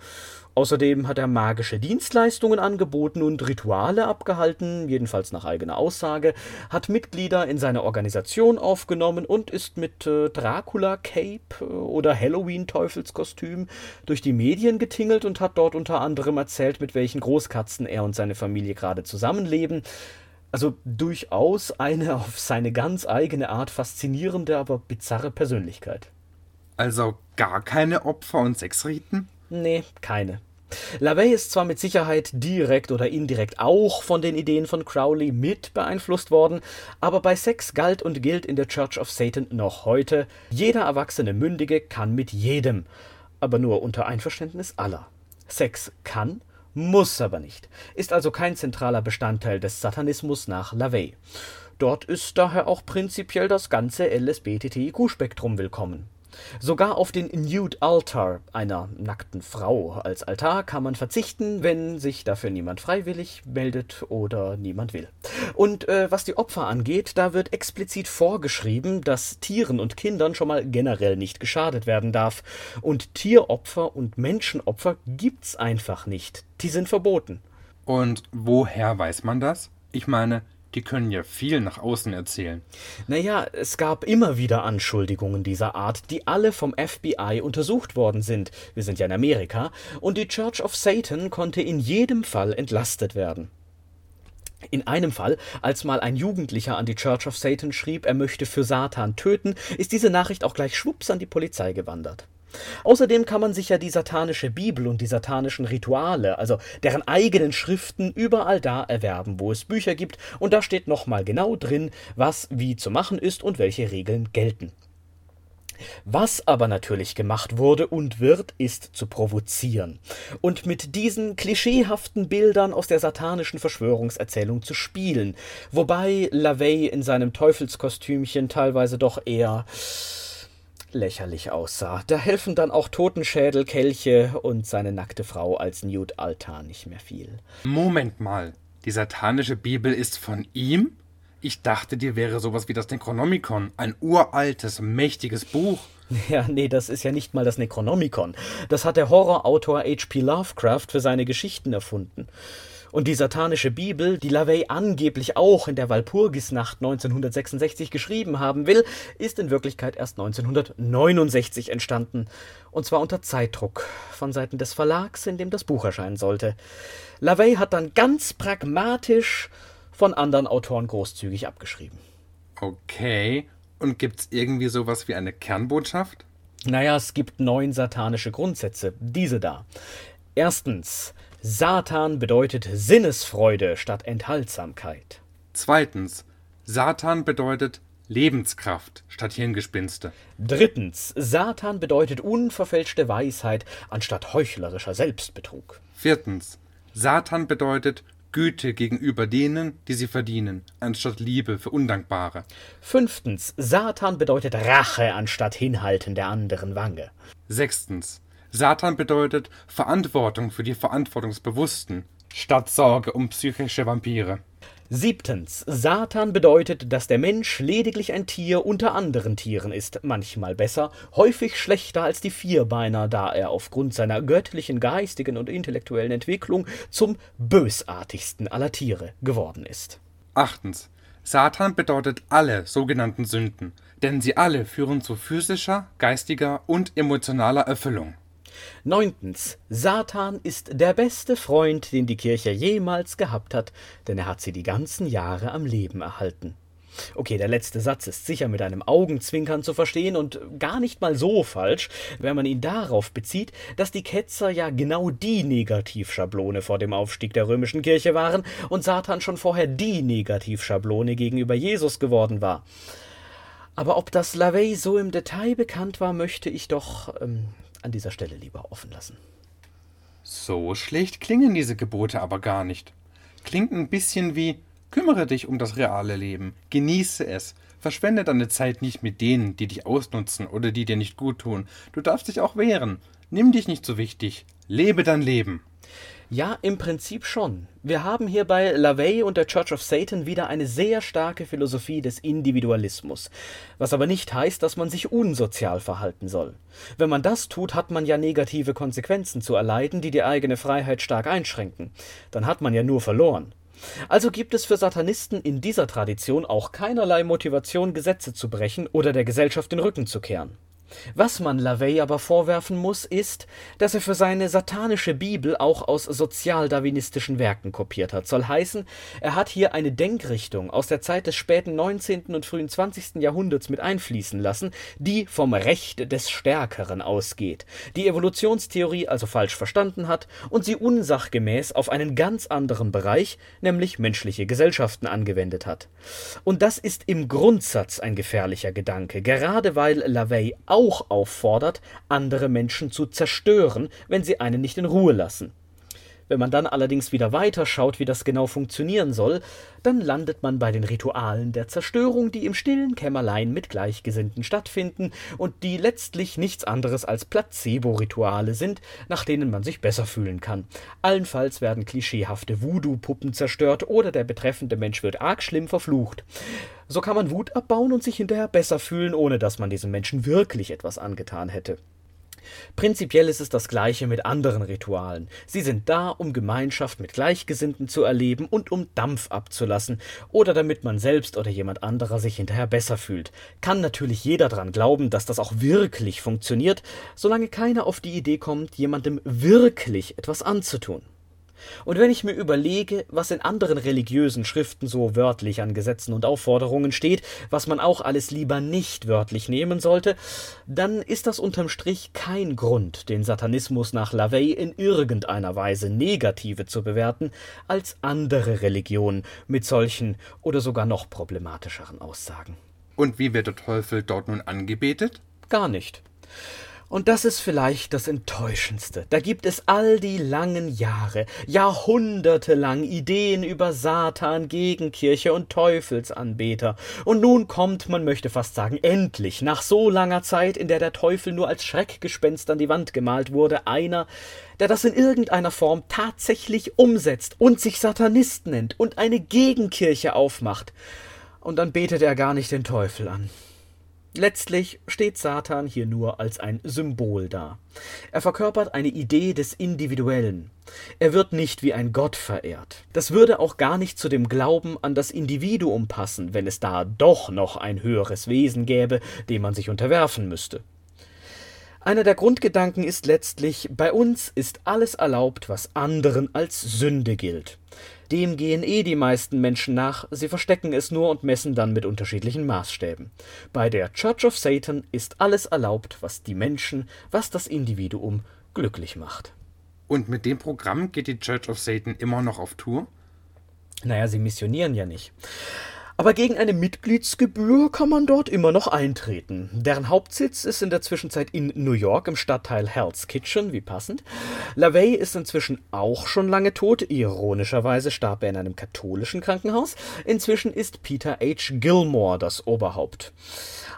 Außerdem hat er magische Dienstleistungen angeboten und Rituale abgehalten, jedenfalls nach eigener Aussage, hat Mitglieder in seine Organisation aufgenommen und ist mit äh, Dracula-Cape äh, oder Halloween-Teufelskostüm durch die Medien getingelt und hat dort unter anderem erzählt, mit welchen Großkatzen er und seine Familie gerade zusammenleben. Also durchaus eine auf seine ganz eigene Art faszinierende, aber bizarre Persönlichkeit. Also gar keine Opfer- und Sexriten? Nee, keine. LaVey ist zwar mit Sicherheit direkt oder indirekt auch von den Ideen von Crowley mit beeinflusst worden, aber bei Sex galt und gilt in der Church of Satan noch heute, jeder erwachsene Mündige kann mit jedem, aber nur unter Einverständnis aller. Sex kann, muss aber nicht, ist also kein zentraler Bestandteil des Satanismus nach LaVey. Dort ist daher auch prinzipiell das ganze LSBTTIQ-Spektrum willkommen. Sogar auf den Nude Altar einer nackten Frau als Altar kann man verzichten, wenn sich dafür niemand freiwillig meldet oder niemand will. Und äh, was die Opfer angeht, da wird explizit vorgeschrieben, dass Tieren und Kindern schon mal generell nicht geschadet werden darf. Und Tieropfer und Menschenopfer gibt's einfach nicht. Die sind verboten. Und woher weiß man das? Ich meine, die können ja viel nach außen erzählen. Naja, es gab immer wieder Anschuldigungen dieser Art, die alle vom FBI untersucht worden sind. Wir sind ja in Amerika. Und die Church of Satan konnte in jedem Fall entlastet werden. In einem Fall, als mal ein Jugendlicher an die Church of Satan schrieb, er möchte für Satan töten, ist diese Nachricht auch gleich schwupps an die Polizei gewandert. Außerdem kann man sich ja die satanische Bibel und die satanischen Rituale, also deren eigenen Schriften, überall da erwerben, wo es Bücher gibt, und da steht nochmal genau drin, was wie zu machen ist und welche Regeln gelten. Was aber natürlich gemacht wurde und wird, ist zu provozieren und mit diesen klischeehaften Bildern aus der satanischen Verschwörungserzählung zu spielen, wobei LaVey in seinem Teufelskostümchen teilweise doch eher lächerlich aussah. Da helfen dann auch Totenschädel, Kelche und seine nackte Frau als Nude-Altar nicht mehr viel. Moment mal, die satanische Bibel ist von ihm? Ich dachte, dir wäre sowas wie das Necronomicon, ein uraltes, mächtiges Buch. Ja, nee, das ist ja nicht mal das Necronomicon. Das hat der Horrorautor H.P. Lovecraft für seine Geschichten erfunden. Und die satanische Bibel, die LaVey angeblich auch in der Walpurgisnacht 1966 geschrieben haben will, ist in Wirklichkeit erst 1969 entstanden. Und zwar unter Zeitdruck von Seiten des Verlags, in dem das Buch erscheinen sollte. LaVey hat dann ganz pragmatisch von anderen Autoren großzügig abgeschrieben. Okay. Und gibt's irgendwie sowas wie eine Kernbotschaft? Naja, es gibt neun satanische Grundsätze. Diese da. Erstens, Satan bedeutet Sinnesfreude statt Enthaltsamkeit. Zweitens, Satan bedeutet Lebenskraft statt Hirngespinste. Drittens, Satan bedeutet unverfälschte Weisheit anstatt heuchlerischer Selbstbetrug. Viertens, Satan bedeutet Güte gegenüber denen, die sie verdienen, anstatt Liebe für Undankbare. Fünftens, Satan bedeutet Rache anstatt Hinhalten der anderen Wange. Sechstens, Satan bedeutet Verantwortung für die Verantwortungsbewussten, statt Sorge um psychische Vampire. Siebtens. Satan bedeutet, dass der Mensch lediglich ein Tier unter anderen Tieren ist, manchmal besser, häufig schlechter als die Vierbeiner, da er aufgrund seiner göttlichen geistigen und intellektuellen Entwicklung zum bösartigsten aller Tiere geworden ist. Achtens. Satan bedeutet alle sogenannten Sünden, denn sie alle führen zu physischer, geistiger und emotionaler Erfüllung. Neuntens. Satan ist der beste Freund, den die Kirche jemals gehabt hat, denn er hat sie die ganzen Jahre am Leben erhalten. Okay, der letzte Satz ist sicher mit einem Augenzwinkern zu verstehen und gar nicht mal so falsch, wenn man ihn darauf bezieht, dass die Ketzer ja genau die Negativschablone vor dem Aufstieg der römischen Kirche waren und Satan schon vorher die Negativschablone gegenüber Jesus geworden war. Aber ob das Lavey so im Detail bekannt war, möchte ich doch ähm, an dieser Stelle lieber offen lassen. So schlecht klingen diese Gebote aber gar nicht. Klingt ein bisschen wie kümmere dich um das reale Leben, genieße es, verschwende deine Zeit nicht mit denen, die dich ausnutzen oder die dir nicht gut tun. Du darfst dich auch wehren. Nimm dich nicht so wichtig. Lebe dein Leben. Ja, im Prinzip schon. Wir haben hier bei LaVey und der Church of Satan wieder eine sehr starke Philosophie des Individualismus, was aber nicht heißt, dass man sich unsozial verhalten soll. Wenn man das tut, hat man ja negative Konsequenzen zu erleiden, die die eigene Freiheit stark einschränken. Dann hat man ja nur verloren. Also gibt es für Satanisten in dieser Tradition auch keinerlei Motivation, Gesetze zu brechen oder der Gesellschaft den Rücken zu kehren. Was man LaVey aber vorwerfen muss, ist, dass er für seine satanische Bibel auch aus sozialdarwinistischen Werken kopiert hat. Soll heißen, er hat hier eine Denkrichtung aus der Zeit des späten 19. und frühen 20. Jahrhunderts mit einfließen lassen, die vom Recht des Stärkeren ausgeht, die Evolutionstheorie also falsch verstanden hat und sie unsachgemäß auf einen ganz anderen Bereich, nämlich menschliche Gesellschaften, angewendet hat. Und das ist im Grundsatz ein gefährlicher Gedanke, gerade weil LaVey auch auch auffordert, andere Menschen zu zerstören, wenn sie einen nicht in Ruhe lassen. Wenn man dann allerdings wieder weiterschaut, wie das genau funktionieren soll, dann landet man bei den Ritualen der Zerstörung, die im stillen Kämmerlein mit Gleichgesinnten stattfinden und die letztlich nichts anderes als Placebo-Rituale sind, nach denen man sich besser fühlen kann. Allenfalls werden klischeehafte Voodoo-Puppen zerstört oder der betreffende Mensch wird arg schlimm verflucht. So kann man Wut abbauen und sich hinterher besser fühlen, ohne dass man diesem Menschen wirklich etwas angetan hätte. Prinzipiell ist es das gleiche mit anderen Ritualen. Sie sind da, um Gemeinschaft mit Gleichgesinnten zu erleben und um Dampf abzulassen oder damit man selbst oder jemand anderer sich hinterher besser fühlt. Kann natürlich jeder dran glauben, dass das auch wirklich funktioniert, solange keiner auf die Idee kommt, jemandem wirklich etwas anzutun. Und wenn ich mir überlege, was in anderen religiösen Schriften so wörtlich an Gesetzen und Aufforderungen steht, was man auch alles lieber nicht wörtlich nehmen sollte, dann ist das unterm Strich kein Grund, den Satanismus nach Lavey in irgendeiner Weise negative zu bewerten als andere Religionen mit solchen oder sogar noch problematischeren Aussagen. Und wie wird der Teufel dort nun angebetet? Gar nicht. Und das ist vielleicht das Enttäuschendste. Da gibt es all die langen Jahre, Jahrhunderte lang Ideen über Satan, Gegenkirche und Teufelsanbeter. Und nun kommt, man möchte fast sagen, endlich, nach so langer Zeit, in der der Teufel nur als Schreckgespenst an die Wand gemalt wurde, einer, der das in irgendeiner Form tatsächlich umsetzt und sich Satanist nennt und eine Gegenkirche aufmacht. Und dann betet er gar nicht den Teufel an. Letztlich steht Satan hier nur als ein Symbol da. Er verkörpert eine Idee des Individuellen. Er wird nicht wie ein Gott verehrt. Das würde auch gar nicht zu dem Glauben an das Individuum passen, wenn es da doch noch ein höheres Wesen gäbe, dem man sich unterwerfen müsste. Einer der Grundgedanken ist letztlich, bei uns ist alles erlaubt, was anderen als Sünde gilt. Dem gehen eh die meisten Menschen nach, sie verstecken es nur und messen dann mit unterschiedlichen Maßstäben. Bei der Church of Satan ist alles erlaubt, was die Menschen, was das Individuum glücklich macht. Und mit dem Programm geht die Church of Satan immer noch auf Tour? Naja, sie missionieren ja nicht. Aber gegen eine Mitgliedsgebühr kann man dort immer noch eintreten. Deren Hauptsitz ist in der Zwischenzeit in New York im Stadtteil Hell's Kitchen, wie passend. LaVey ist inzwischen auch schon lange tot. Ironischerweise starb er in einem katholischen Krankenhaus. Inzwischen ist Peter H. Gilmore das Oberhaupt.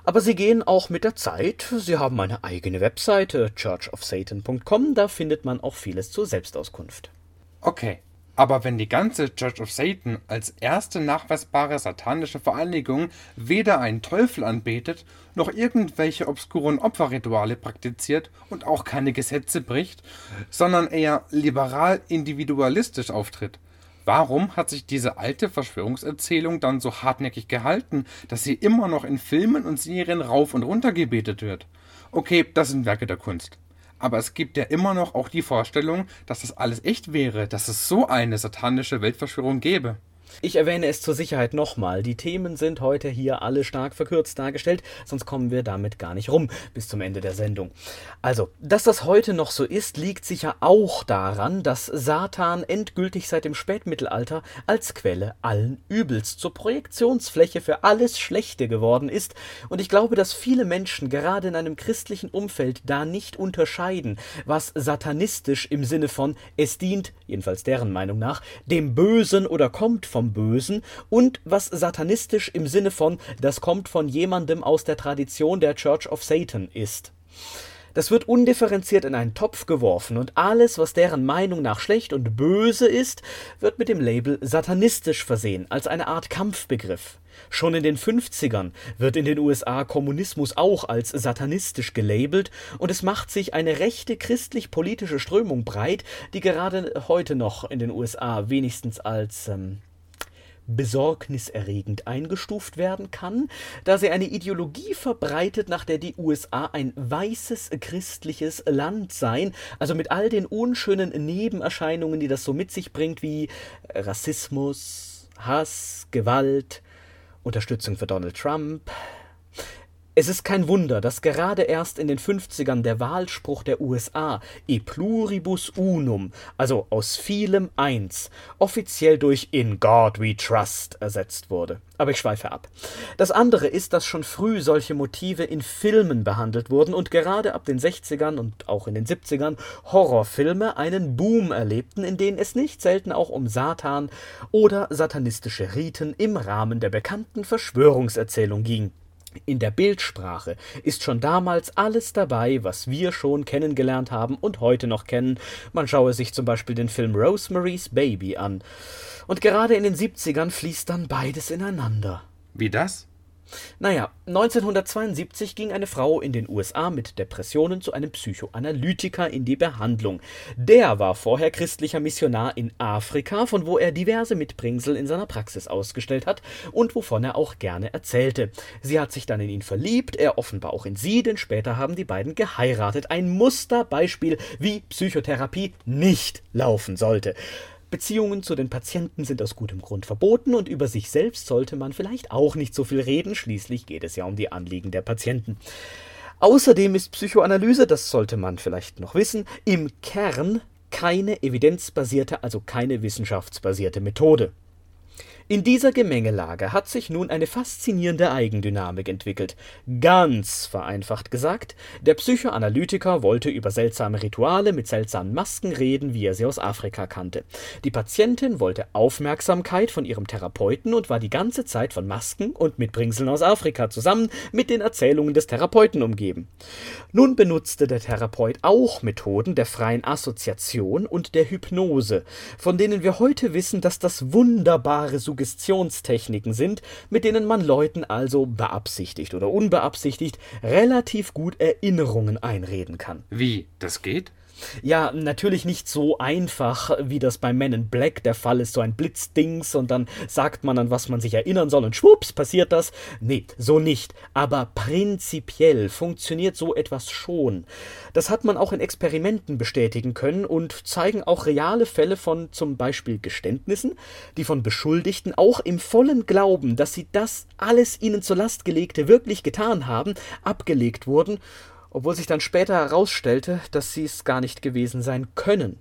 Aber sie gehen auch mit der Zeit. Sie haben eine eigene Webseite, churchofsatan.com. Da findet man auch vieles zur Selbstauskunft. Okay, aber wenn die ganze Church of Satan als erste nachweisbare satanische Vereinigung weder einen Teufel anbetet, noch irgendwelche obskuren Opferrituale praktiziert und auch keine Gesetze bricht, sondern eher liberal individualistisch auftritt, Warum hat sich diese alte Verschwörungserzählung dann so hartnäckig gehalten, dass sie immer noch in Filmen und Serien rauf und runter gebetet wird? Okay, das sind Werke der Kunst. Aber es gibt ja immer noch auch die Vorstellung, dass das alles echt wäre, dass es so eine satanische Weltverschwörung gäbe. Ich erwähne es zur Sicherheit nochmal. Die Themen sind heute hier alle stark verkürzt dargestellt, sonst kommen wir damit gar nicht rum bis zum Ende der Sendung. Also, dass das heute noch so ist, liegt sicher auch daran, dass Satan endgültig seit dem Spätmittelalter als Quelle allen Übels zur Projektionsfläche für alles Schlechte geworden ist, und ich glaube, dass viele Menschen gerade in einem christlichen Umfeld da nicht unterscheiden, was satanistisch im Sinne von es dient, jedenfalls deren Meinung nach, dem Bösen oder kommt vom Bösen und was satanistisch im Sinne von das kommt von jemandem aus der Tradition der Church of Satan ist. Das wird undifferenziert in einen Topf geworfen und alles, was deren Meinung nach schlecht und böse ist, wird mit dem Label satanistisch versehen, als eine Art Kampfbegriff. Schon in den 50ern wird in den USA Kommunismus auch als satanistisch gelabelt und es macht sich eine rechte christlich-politische Strömung breit, die gerade heute noch in den USA wenigstens als ähm, besorgniserregend eingestuft werden kann, da sie eine Ideologie verbreitet, nach der die USA ein weißes christliches Land seien, also mit all den unschönen Nebenerscheinungen, die das so mit sich bringt, wie Rassismus, Hass, Gewalt, Unterstützung für Donald Trump, es ist kein Wunder, dass gerade erst in den 50ern der Wahlspruch der USA E pluribus unum, also aus vielem eins, offiziell durch In God we trust ersetzt wurde. Aber ich schweife ab. Das andere ist, dass schon früh solche Motive in Filmen behandelt wurden und gerade ab den 60ern und auch in den 70ern Horrorfilme einen Boom erlebten, in denen es nicht selten auch um Satan oder satanistische Riten im Rahmen der bekannten Verschwörungserzählung ging. In der Bildsprache ist schon damals alles dabei, was wir schon kennengelernt haben und heute noch kennen. Man schaue sich zum Beispiel den Film Rosemary's Baby an. Und gerade in den 70ern fließt dann beides ineinander. Wie das? Naja, 1972 ging eine Frau in den USA mit Depressionen zu einem Psychoanalytiker in die Behandlung. Der war vorher christlicher Missionar in Afrika, von wo er diverse Mitbringsel in seiner Praxis ausgestellt hat und wovon er auch gerne erzählte. Sie hat sich dann in ihn verliebt, er offenbar auch in sie, denn später haben die beiden geheiratet. Ein Musterbeispiel, wie Psychotherapie nicht laufen sollte. Beziehungen zu den Patienten sind aus gutem Grund verboten und über sich selbst sollte man vielleicht auch nicht so viel reden, schließlich geht es ja um die Anliegen der Patienten. Außerdem ist Psychoanalyse, das sollte man vielleicht noch wissen, im Kern keine evidenzbasierte, also keine wissenschaftsbasierte Methode. In dieser Gemengelage hat sich nun eine faszinierende Eigendynamik entwickelt. Ganz vereinfacht gesagt, der Psychoanalytiker wollte über seltsame Rituale mit seltsamen Masken reden, wie er sie aus Afrika kannte. Die Patientin wollte Aufmerksamkeit von ihrem Therapeuten und war die ganze Zeit von Masken und Mitbringseln aus Afrika zusammen mit den Erzählungen des Therapeuten umgeben. Nun benutzte der Therapeut auch Methoden der freien Assoziation und der Hypnose, von denen wir heute wissen, dass das wunderbare Suggestionstechniken sind, mit denen man Leuten also beabsichtigt oder unbeabsichtigt relativ gut Erinnerungen einreden kann. Wie? Das geht? Ja, natürlich nicht so einfach, wie das bei Men in Black der Fall ist, so ein Blitzdings und dann sagt man an was man sich erinnern soll und schwupps passiert das. Nee, so nicht. Aber prinzipiell funktioniert so etwas schon. Das hat man auch in Experimenten bestätigen können und zeigen auch reale Fälle von zum Beispiel Geständnissen, die von Beschuldigten auch im vollen Glauben, dass sie das alles ihnen zur Last gelegte wirklich getan haben, abgelegt wurden obwohl sich dann später herausstellte, dass sie es gar nicht gewesen sein können.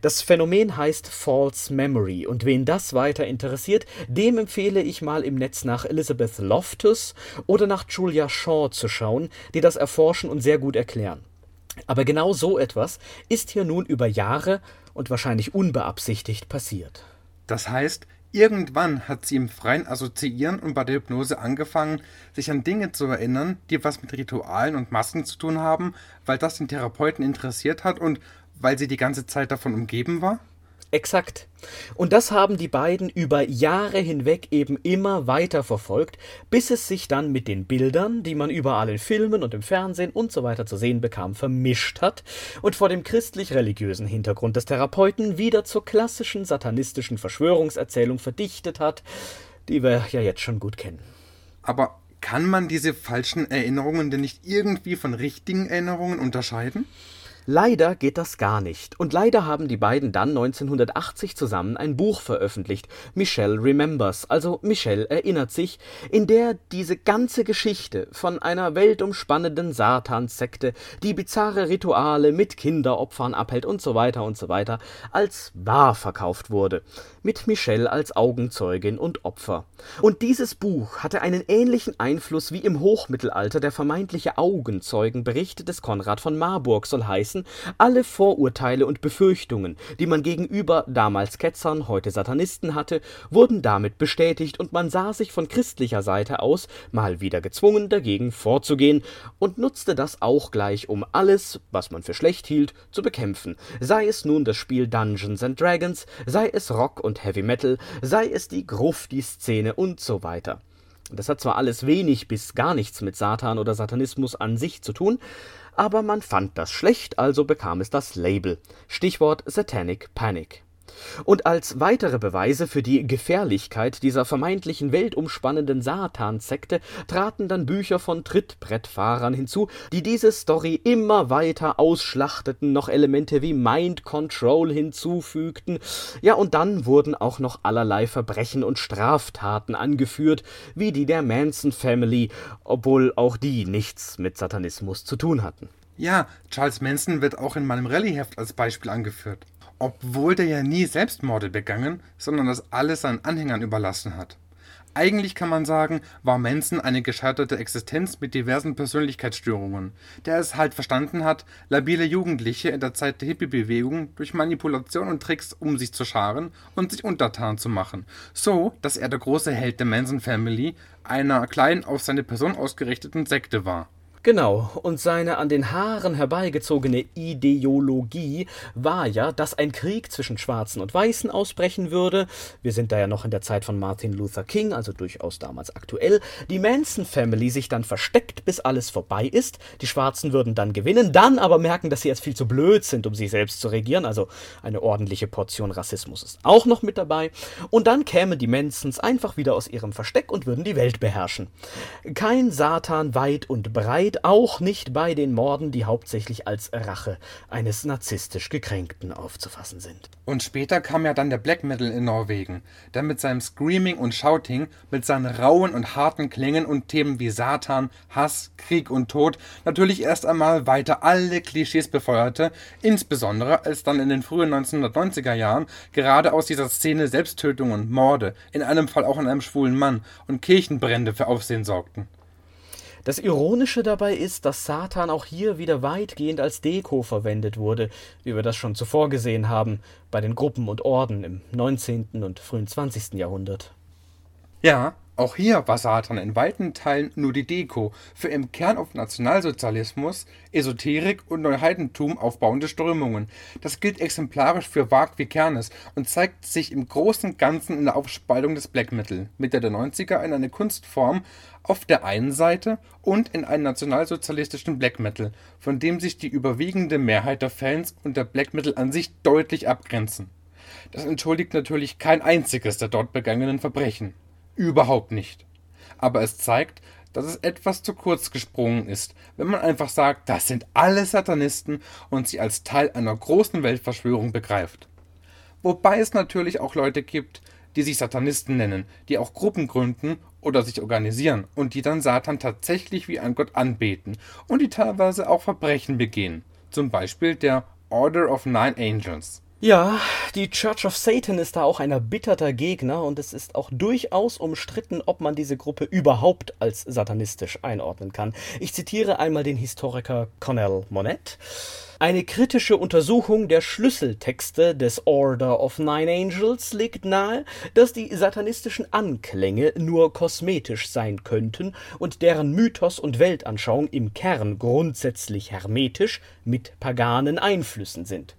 Das Phänomen heißt False Memory und wen das weiter interessiert, dem empfehle ich mal im Netz nach Elizabeth Loftus oder nach Julia Shaw zu schauen, die das erforschen und sehr gut erklären. Aber genau so etwas ist hier nun über Jahre und wahrscheinlich unbeabsichtigt passiert. Das heißt, Irgendwann hat sie im freien Assoziieren und bei der Hypnose angefangen, sich an Dinge zu erinnern, die was mit Ritualen und Masken zu tun haben, weil das den Therapeuten interessiert hat und weil sie die ganze Zeit davon umgeben war? Exakt. Und das haben die beiden über Jahre hinweg eben immer weiter verfolgt, bis es sich dann mit den Bildern, die man überall in Filmen und im Fernsehen und so weiter zu sehen bekam, vermischt hat und vor dem christlich-religiösen Hintergrund des Therapeuten wieder zur klassischen satanistischen Verschwörungserzählung verdichtet hat, die wir ja jetzt schon gut kennen. Aber kann man diese falschen Erinnerungen denn nicht irgendwie von richtigen Erinnerungen unterscheiden? Leider geht das gar nicht. Und leider haben die beiden dann 1980 zusammen ein Buch veröffentlicht, Michelle Remembers, also Michelle erinnert sich, in der diese ganze Geschichte von einer weltumspannenden Satanssekte, die bizarre Rituale mit Kinderopfern abhält und so weiter und so weiter, als wahr verkauft wurde, mit Michelle als Augenzeugin und Opfer. Und dieses Buch hatte einen ähnlichen Einfluss wie im Hochmittelalter der vermeintliche Augenzeugenbericht des Konrad von Marburg soll heißen, alle Vorurteile und Befürchtungen, die man gegenüber damals Ketzern, heute Satanisten hatte, wurden damit bestätigt und man sah sich von christlicher Seite aus mal wieder gezwungen, dagegen vorzugehen und nutzte das auch gleich, um alles, was man für schlecht hielt, zu bekämpfen, sei es nun das Spiel Dungeons and Dragons, sei es Rock und Heavy Metal, sei es die Grufti-Szene und so weiter. Das hat zwar alles wenig bis gar nichts mit Satan oder Satanismus an sich zu tun, aber man fand das schlecht, also bekam es das Label. Stichwort Satanic Panic. Und als weitere Beweise für die Gefährlichkeit dieser vermeintlichen weltumspannenden Satanssekte traten dann Bücher von Trittbrettfahrern hinzu, die diese Story immer weiter ausschlachteten, noch Elemente wie Mind Control hinzufügten. Ja, und dann wurden auch noch allerlei Verbrechen und Straftaten angeführt, wie die der Manson Family, obwohl auch die nichts mit Satanismus zu tun hatten. Ja, Charles Manson wird auch in meinem Rallye-Heft als Beispiel angeführt. Obwohl der ja nie Selbstmorde begangen, sondern das alles seinen Anhängern überlassen hat. Eigentlich kann man sagen, war Manson eine gescheiterte Existenz mit diversen Persönlichkeitsstörungen, der es halt verstanden hat, labile Jugendliche in der Zeit der Hippie-Bewegung durch Manipulation und Tricks um sich zu scharen und sich untertan zu machen, so dass er der große Held der Manson Family, einer kleinen auf seine Person ausgerichteten Sekte war. Genau, und seine an den Haaren herbeigezogene Ideologie war ja, dass ein Krieg zwischen Schwarzen und Weißen ausbrechen würde. Wir sind da ja noch in der Zeit von Martin Luther King, also durchaus damals aktuell. Die Manson Family sich dann versteckt, bis alles vorbei ist. Die Schwarzen würden dann gewinnen, dann aber merken, dass sie jetzt viel zu blöd sind, um sich selbst zu regieren. Also eine ordentliche Portion Rassismus ist auch noch mit dabei. Und dann kämen die Mansons einfach wieder aus ihrem Versteck und würden die Welt beherrschen. Kein Satan weit und breit geht auch nicht bei den Morden, die hauptsächlich als Rache eines narzisstisch Gekränkten aufzufassen sind. Und später kam ja dann der Black Metal in Norwegen, der mit seinem Screaming und Shouting, mit seinen rauen und harten Klängen und Themen wie Satan, Hass, Krieg und Tod natürlich erst einmal weiter alle Klischees befeuerte, insbesondere als dann in den frühen 1990er Jahren gerade aus dieser Szene Selbsttötungen und Morde, in einem Fall auch an einem schwulen Mann, und Kirchenbrände für Aufsehen sorgten. Das Ironische dabei ist, dass Satan auch hier wieder weitgehend als Deko verwendet wurde, wie wir das schon zuvor gesehen haben, bei den Gruppen und Orden im 19. und frühen 20. Jahrhundert. Ja, auch hier war Satan in weiten Teilen nur die Deko für im Kern auf Nationalsozialismus, Esoterik und Neuheidentum aufbauende Strömungen. Das gilt exemplarisch für Wag wie Kernes und zeigt sich im großen Ganzen in der Aufspaltung des Black Metal Mitte der 90er in eine Kunstform auf der einen Seite und in einen nationalsozialistischen Black Metal, von dem sich die überwiegende Mehrheit der Fans und der Black Metal an sich deutlich abgrenzen. Das entschuldigt natürlich kein einziges der dort begangenen Verbrechen. Überhaupt nicht. Aber es zeigt, dass es etwas zu kurz gesprungen ist, wenn man einfach sagt, das sind alle Satanisten und sie als Teil einer großen Weltverschwörung begreift. Wobei es natürlich auch Leute gibt, die sich Satanisten nennen, die auch Gruppen gründen oder sich organisieren und die dann Satan tatsächlich wie ein Gott anbeten und die teilweise auch Verbrechen begehen. Zum Beispiel der Order of Nine Angels. Ja, die Church of Satan ist da auch ein erbitterter Gegner und es ist auch durchaus umstritten, ob man diese Gruppe überhaupt als satanistisch einordnen kann. Ich zitiere einmal den Historiker Cornell Monette. Eine kritische Untersuchung der Schlüsseltexte des Order of Nine Angels legt nahe, dass die satanistischen Anklänge nur kosmetisch sein könnten und deren Mythos und Weltanschauung im Kern grundsätzlich hermetisch mit paganen Einflüssen sind.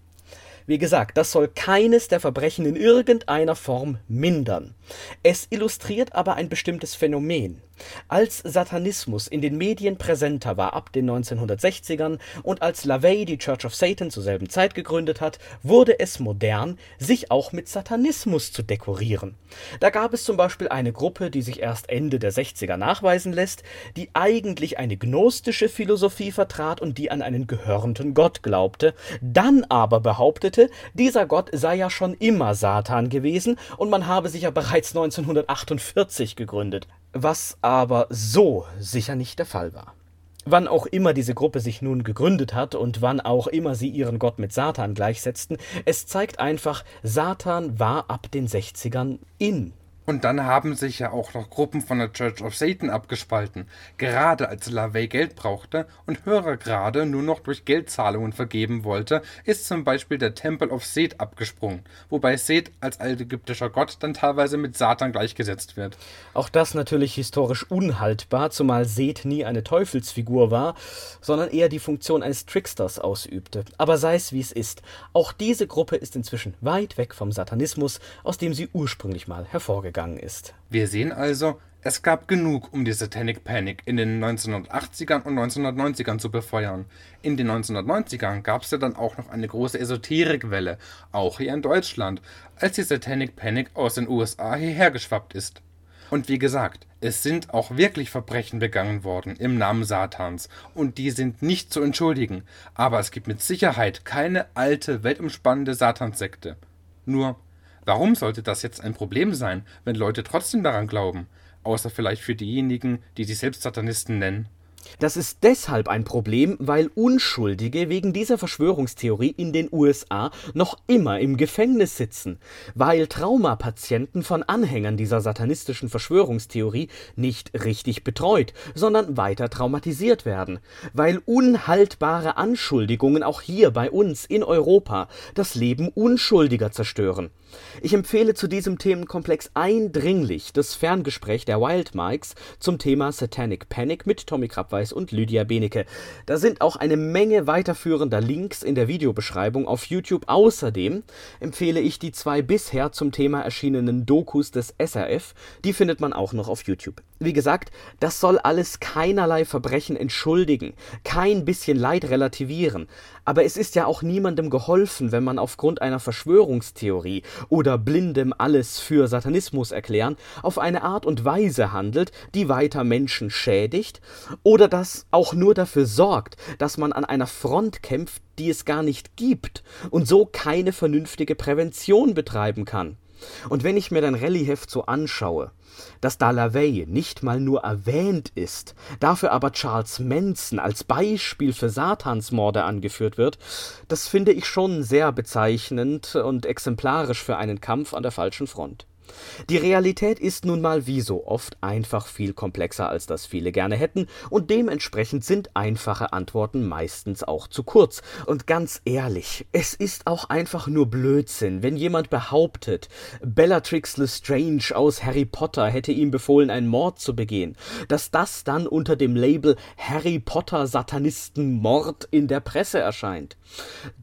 Wie gesagt, das soll keines der Verbrechen in irgendeiner Form mindern. Es illustriert aber ein bestimmtes Phänomen. Als Satanismus in den Medien präsenter war ab den 1960ern und als LaVey die Church of Satan zur selben Zeit gegründet hat, wurde es modern, sich auch mit Satanismus zu dekorieren. Da gab es zum Beispiel eine Gruppe, die sich erst Ende der 60er nachweisen lässt, die eigentlich eine gnostische Philosophie vertrat und die an einen gehörnten Gott glaubte, dann aber behauptete, dieser Gott sei ja schon immer Satan gewesen und man habe sich ja bereits 1948 gegründet was aber so sicher nicht der Fall war. Wann auch immer diese Gruppe sich nun gegründet hat und wann auch immer sie ihren Gott mit Satan gleichsetzten, es zeigt einfach, Satan war ab den 60ern in und dann haben sich ja auch noch Gruppen von der Church of Satan abgespalten, gerade als LaVey Geld brauchte und Hörer gerade nur noch durch Geldzahlungen vergeben wollte, ist zum Beispiel der Temple of Seth abgesprungen, wobei Seth als altägyptischer Gott dann teilweise mit Satan gleichgesetzt wird. Auch das natürlich historisch unhaltbar, zumal Seth nie eine Teufelsfigur war, sondern eher die Funktion eines Tricksters ausübte. Aber sei es wie es ist, auch diese Gruppe ist inzwischen weit weg vom Satanismus, aus dem sie ursprünglich mal hervorgegangen gegangen ist. Wir sehen also, es gab genug, um die Satanic Panic in den 1980ern und 1990ern zu befeuern. In den 1990ern gab es ja dann auch noch eine große Esoterikwelle, auch hier in Deutschland, als die Satanic Panic aus den USA hierher geschwappt ist. Und wie gesagt, es sind auch wirklich Verbrechen begangen worden im Namen Satans, und die sind nicht zu entschuldigen, aber es gibt mit Sicherheit keine alte, weltumspannende Satanssekte. Nur, Warum sollte das jetzt ein Problem sein, wenn Leute trotzdem daran glauben? Außer vielleicht für diejenigen, die sich selbst Satanisten nennen. Das ist deshalb ein Problem, weil Unschuldige wegen dieser Verschwörungstheorie in den USA noch immer im Gefängnis sitzen, weil Traumapatienten von Anhängern dieser satanistischen Verschwörungstheorie nicht richtig betreut, sondern weiter traumatisiert werden, weil unhaltbare Anschuldigungen auch hier bei uns in Europa das Leben Unschuldiger zerstören. Ich empfehle zu diesem Themenkomplex eindringlich das Ferngespräch der Wild Mikes zum Thema Satanic Panic mit Tommy Krabweis und Lydia Benecke. Da sind auch eine Menge weiterführender Links in der Videobeschreibung auf YouTube. Außerdem empfehle ich die zwei bisher zum Thema erschienenen Dokus des SRF. Die findet man auch noch auf YouTube. Wie gesagt, das soll alles keinerlei Verbrechen entschuldigen, kein bisschen Leid relativieren. Aber es ist ja auch niemandem geholfen, wenn man aufgrund einer Verschwörungstheorie oder blindem alles für Satanismus erklären auf eine Art und Weise handelt, die weiter Menschen schädigt oder das auch nur dafür sorgt, dass man an einer Front kämpft, die es gar nicht gibt und so keine vernünftige Prävention betreiben kann. Und wenn ich mir dein Rallyeheft so anschaue, dass da LaVey nicht mal nur erwähnt ist, dafür aber Charles Manson als Beispiel für Satansmorde angeführt wird, das finde ich schon sehr bezeichnend und exemplarisch für einen Kampf an der falschen Front. Die Realität ist nun mal wie so oft einfach viel komplexer, als das viele gerne hätten, und dementsprechend sind einfache Antworten meistens auch zu kurz. Und ganz ehrlich, es ist auch einfach nur Blödsinn, wenn jemand behauptet, Bellatrix Lestrange aus Harry Potter hätte ihm befohlen, einen Mord zu begehen, dass das dann unter dem Label Harry Potter Satanisten Mord in der Presse erscheint.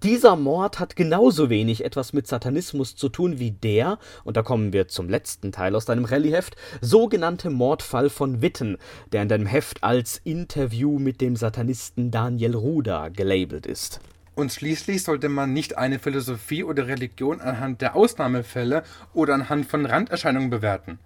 Dieser Mord hat genauso wenig etwas mit Satanismus zu tun wie der, und da kommen wir zum letzten Teil aus deinem Rallye-Heft, sogenannte Mordfall von Witten, der in deinem Heft als Interview mit dem Satanisten Daniel Ruda gelabelt ist. Und schließlich sollte man nicht eine Philosophie oder Religion anhand der Ausnahmefälle oder anhand von Randerscheinungen bewerten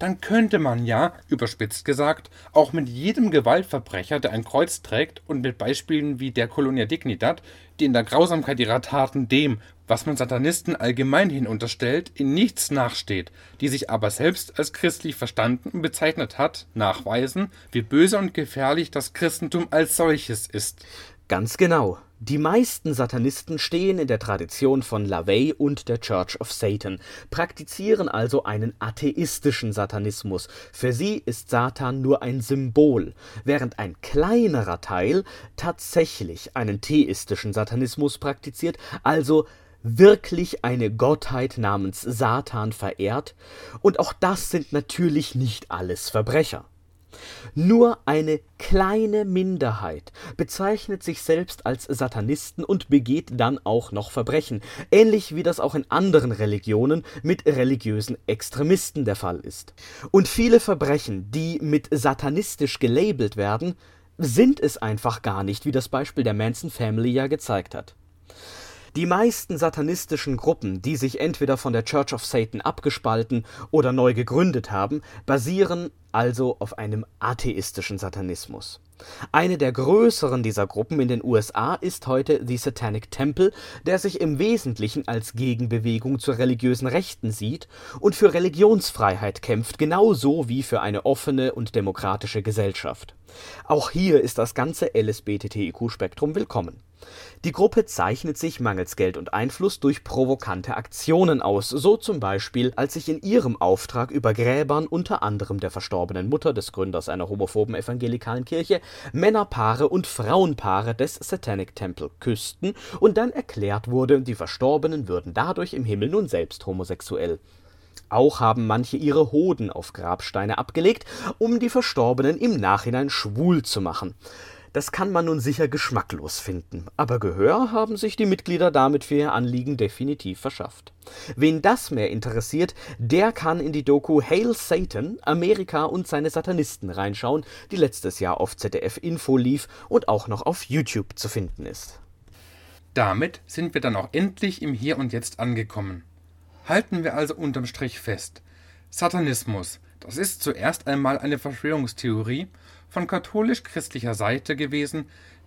dann könnte man ja, überspitzt gesagt, auch mit jedem Gewaltverbrecher, der ein Kreuz trägt und mit Beispielen wie der Colonia Dignidad, die in der Grausamkeit ihrer Taten dem, was man Satanisten allgemeinhin unterstellt, in nichts nachsteht, die sich aber selbst als christlich verstanden und bezeichnet hat, nachweisen, wie böse und gefährlich das Christentum als solches ist. Ganz genau. Die meisten Satanisten stehen in der Tradition von LaVey und der Church of Satan, praktizieren also einen atheistischen Satanismus. Für sie ist Satan nur ein Symbol, während ein kleinerer Teil tatsächlich einen theistischen Satanismus praktiziert, also wirklich eine Gottheit namens Satan verehrt, und auch das sind natürlich nicht alles Verbrecher. Nur eine kleine Minderheit bezeichnet sich selbst als Satanisten und begeht dann auch noch Verbrechen, ähnlich wie das auch in anderen Religionen mit religiösen Extremisten der Fall ist. Und viele Verbrechen, die mit satanistisch gelabelt werden, sind es einfach gar nicht, wie das Beispiel der Manson Family ja gezeigt hat. Die meisten satanistischen Gruppen, die sich entweder von der Church of Satan abgespalten oder neu gegründet haben, basieren also auf einem atheistischen Satanismus. Eine der größeren dieser Gruppen in den USA ist heute The Satanic Temple, der sich im Wesentlichen als Gegenbewegung zur religiösen Rechten sieht und für Religionsfreiheit kämpft, genauso wie für eine offene und demokratische Gesellschaft. Auch hier ist das ganze LSBTTIQ-Spektrum willkommen. Die Gruppe zeichnet sich mangels Geld und Einfluss durch provokante Aktionen aus, so zum Beispiel, als sich in ihrem Auftrag über Gräbern unter anderem der verstorbenen Mutter des Gründers einer homophoben evangelikalen Kirche Männerpaare und Frauenpaare des Satanic Temple küssten und dann erklärt wurde, die Verstorbenen würden dadurch im Himmel nun selbst homosexuell. Auch haben manche ihre Hoden auf Grabsteine abgelegt, um die Verstorbenen im Nachhinein schwul zu machen. Das kann man nun sicher geschmacklos finden, aber Gehör haben sich die Mitglieder damit für ihr Anliegen definitiv verschafft. Wen das mehr interessiert, der kann in die Doku Hail Satan, Amerika und seine Satanisten reinschauen, die letztes Jahr auf ZDF Info lief und auch noch auf YouTube zu finden ist. Damit sind wir dann auch endlich im Hier und Jetzt angekommen. Halten wir also unterm Strich fest. Satanismus, das ist zuerst einmal eine Verschwörungstheorie von katholisch-christlicher Seite gewesen,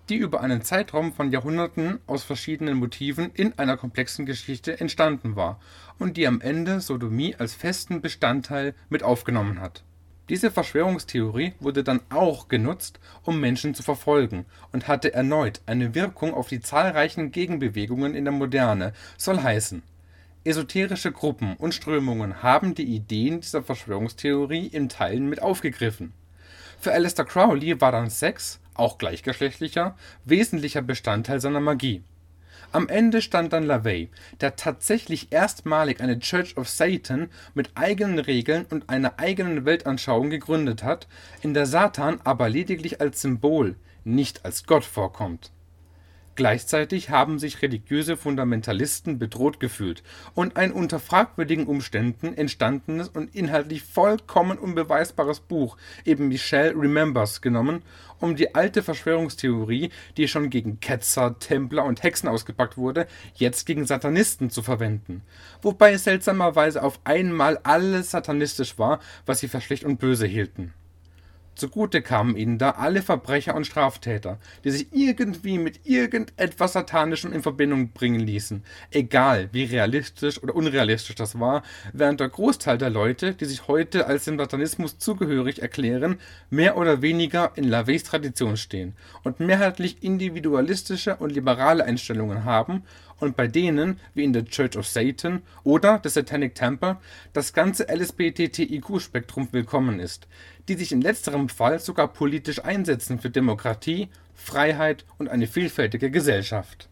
die über einen Zeitraum von Jahrhunderten aus verschiedenen Motiven in einer komplexen Geschichte entstanden war und die am Ende Sodomie als festen Bestandteil mit aufgenommen hat. Diese Verschwörungstheorie wurde dann auch genutzt, um Menschen zu verfolgen und hatte erneut eine Wirkung auf die zahlreichen Gegenbewegungen in der Moderne, soll heißen, esoterische Gruppen und Strömungen haben die Ideen dieser Verschwörungstheorie in Teilen mit aufgegriffen für Aleister Crowley war dann Sex, auch gleichgeschlechtlicher, wesentlicher Bestandteil seiner Magie. Am Ende stand dann LaVey, der tatsächlich erstmalig eine Church of Satan mit eigenen Regeln und einer eigenen Weltanschauung gegründet hat, in der Satan aber lediglich als Symbol, nicht als Gott vorkommt Gleichzeitig haben sich religiöse Fundamentalisten bedroht gefühlt und ein unter fragwürdigen Umständen entstandenes und inhaltlich vollkommen unbeweisbares Buch, eben Michelle Remembers, genommen, um die alte Verschwörungstheorie, die schon gegen Ketzer, Templer und Hexen ausgepackt wurde, jetzt gegen Satanisten zu verwenden. Wobei seltsamerweise auf einmal alles satanistisch war, was sie für schlecht und böse hielten Zugute kamen ihnen da alle Verbrecher und Straftäter, die sich irgendwie mit irgendetwas Satanischem in Verbindung bringen ließen, egal wie realistisch oder unrealistisch das war, während der Großteil der Leute, die sich heute als dem Satanismus zugehörig erklären, mehr oder weniger in Laveys Tradition stehen und mehrheitlich individualistische und liberale Einstellungen haben und bei denen, wie in der Church of Satan oder der Satanic Temple, das ganze LSBTTIQ-Spektrum willkommen ist, die sich in letzterem Fall sogar politisch einsetzen für Demokratie, Freiheit und eine vielfältige Gesellschaft.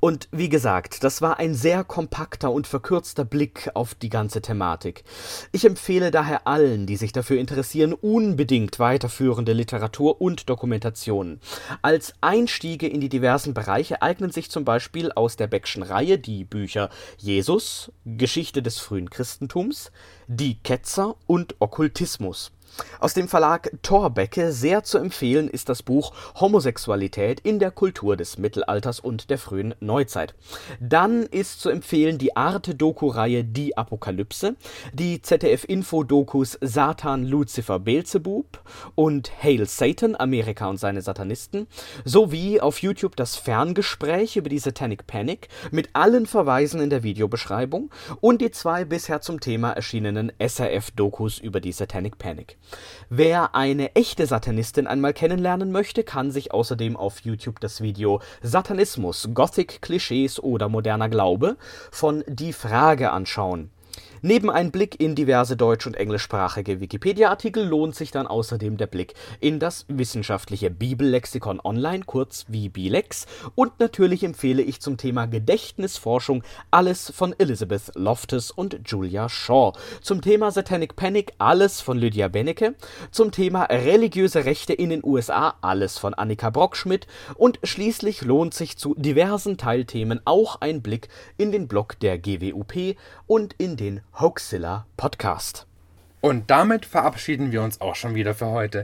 Und wie gesagt, das war ein sehr kompakter und verkürzter Blick auf die ganze Thematik. Ich empfehle daher allen, die sich dafür interessieren, unbedingt weiterführende Literatur und Dokumentationen. Als Einstiege in die diversen Bereiche eignen sich zum Beispiel aus der Beckschen Reihe die Bücher Jesus, Geschichte des frühen Christentums, Die Ketzer und Okkultismus. Aus dem Verlag Thorbecke sehr zu empfehlen ist das Buch Homosexualität in der Kultur des Mittelalters und der frühen Neuzeit. Dann ist zu empfehlen die Arte-Doku-Reihe Die Apokalypse, die ZDF-Info-Dokus Satan, Lucifer, Beelzebub und Hail Satan, Amerika und seine Satanisten, sowie auf YouTube das Ferngespräch über die Satanic Panic mit allen Verweisen in der Videobeschreibung und die zwei bisher zum Thema erschienenen SRF-Dokus über die Satanic Panic. Wer eine echte Satanistin einmal kennenlernen möchte, kann sich außerdem auf YouTube das Video Satanismus, Gothic Klischees oder moderner Glaube von Die Frage anschauen. Neben einem Blick in diverse deutsch- und englischsprachige Wikipedia-Artikel lohnt sich dann außerdem der Blick in das wissenschaftliche Bibellexikon online, kurz VBLex. Und natürlich empfehle ich zum Thema Gedächtnisforschung alles von Elizabeth Loftus und Julia Shaw. Zum Thema Satanic Panic alles von Lydia Bennecke. Zum Thema religiöse Rechte in den USA alles von Annika Brockschmidt. Und schließlich lohnt sich zu diversen Teilthemen auch ein Blick in den Blog der GWUP und in den Hoaxilla Podcast. Und damit verabschieden wir uns auch schon wieder für heute.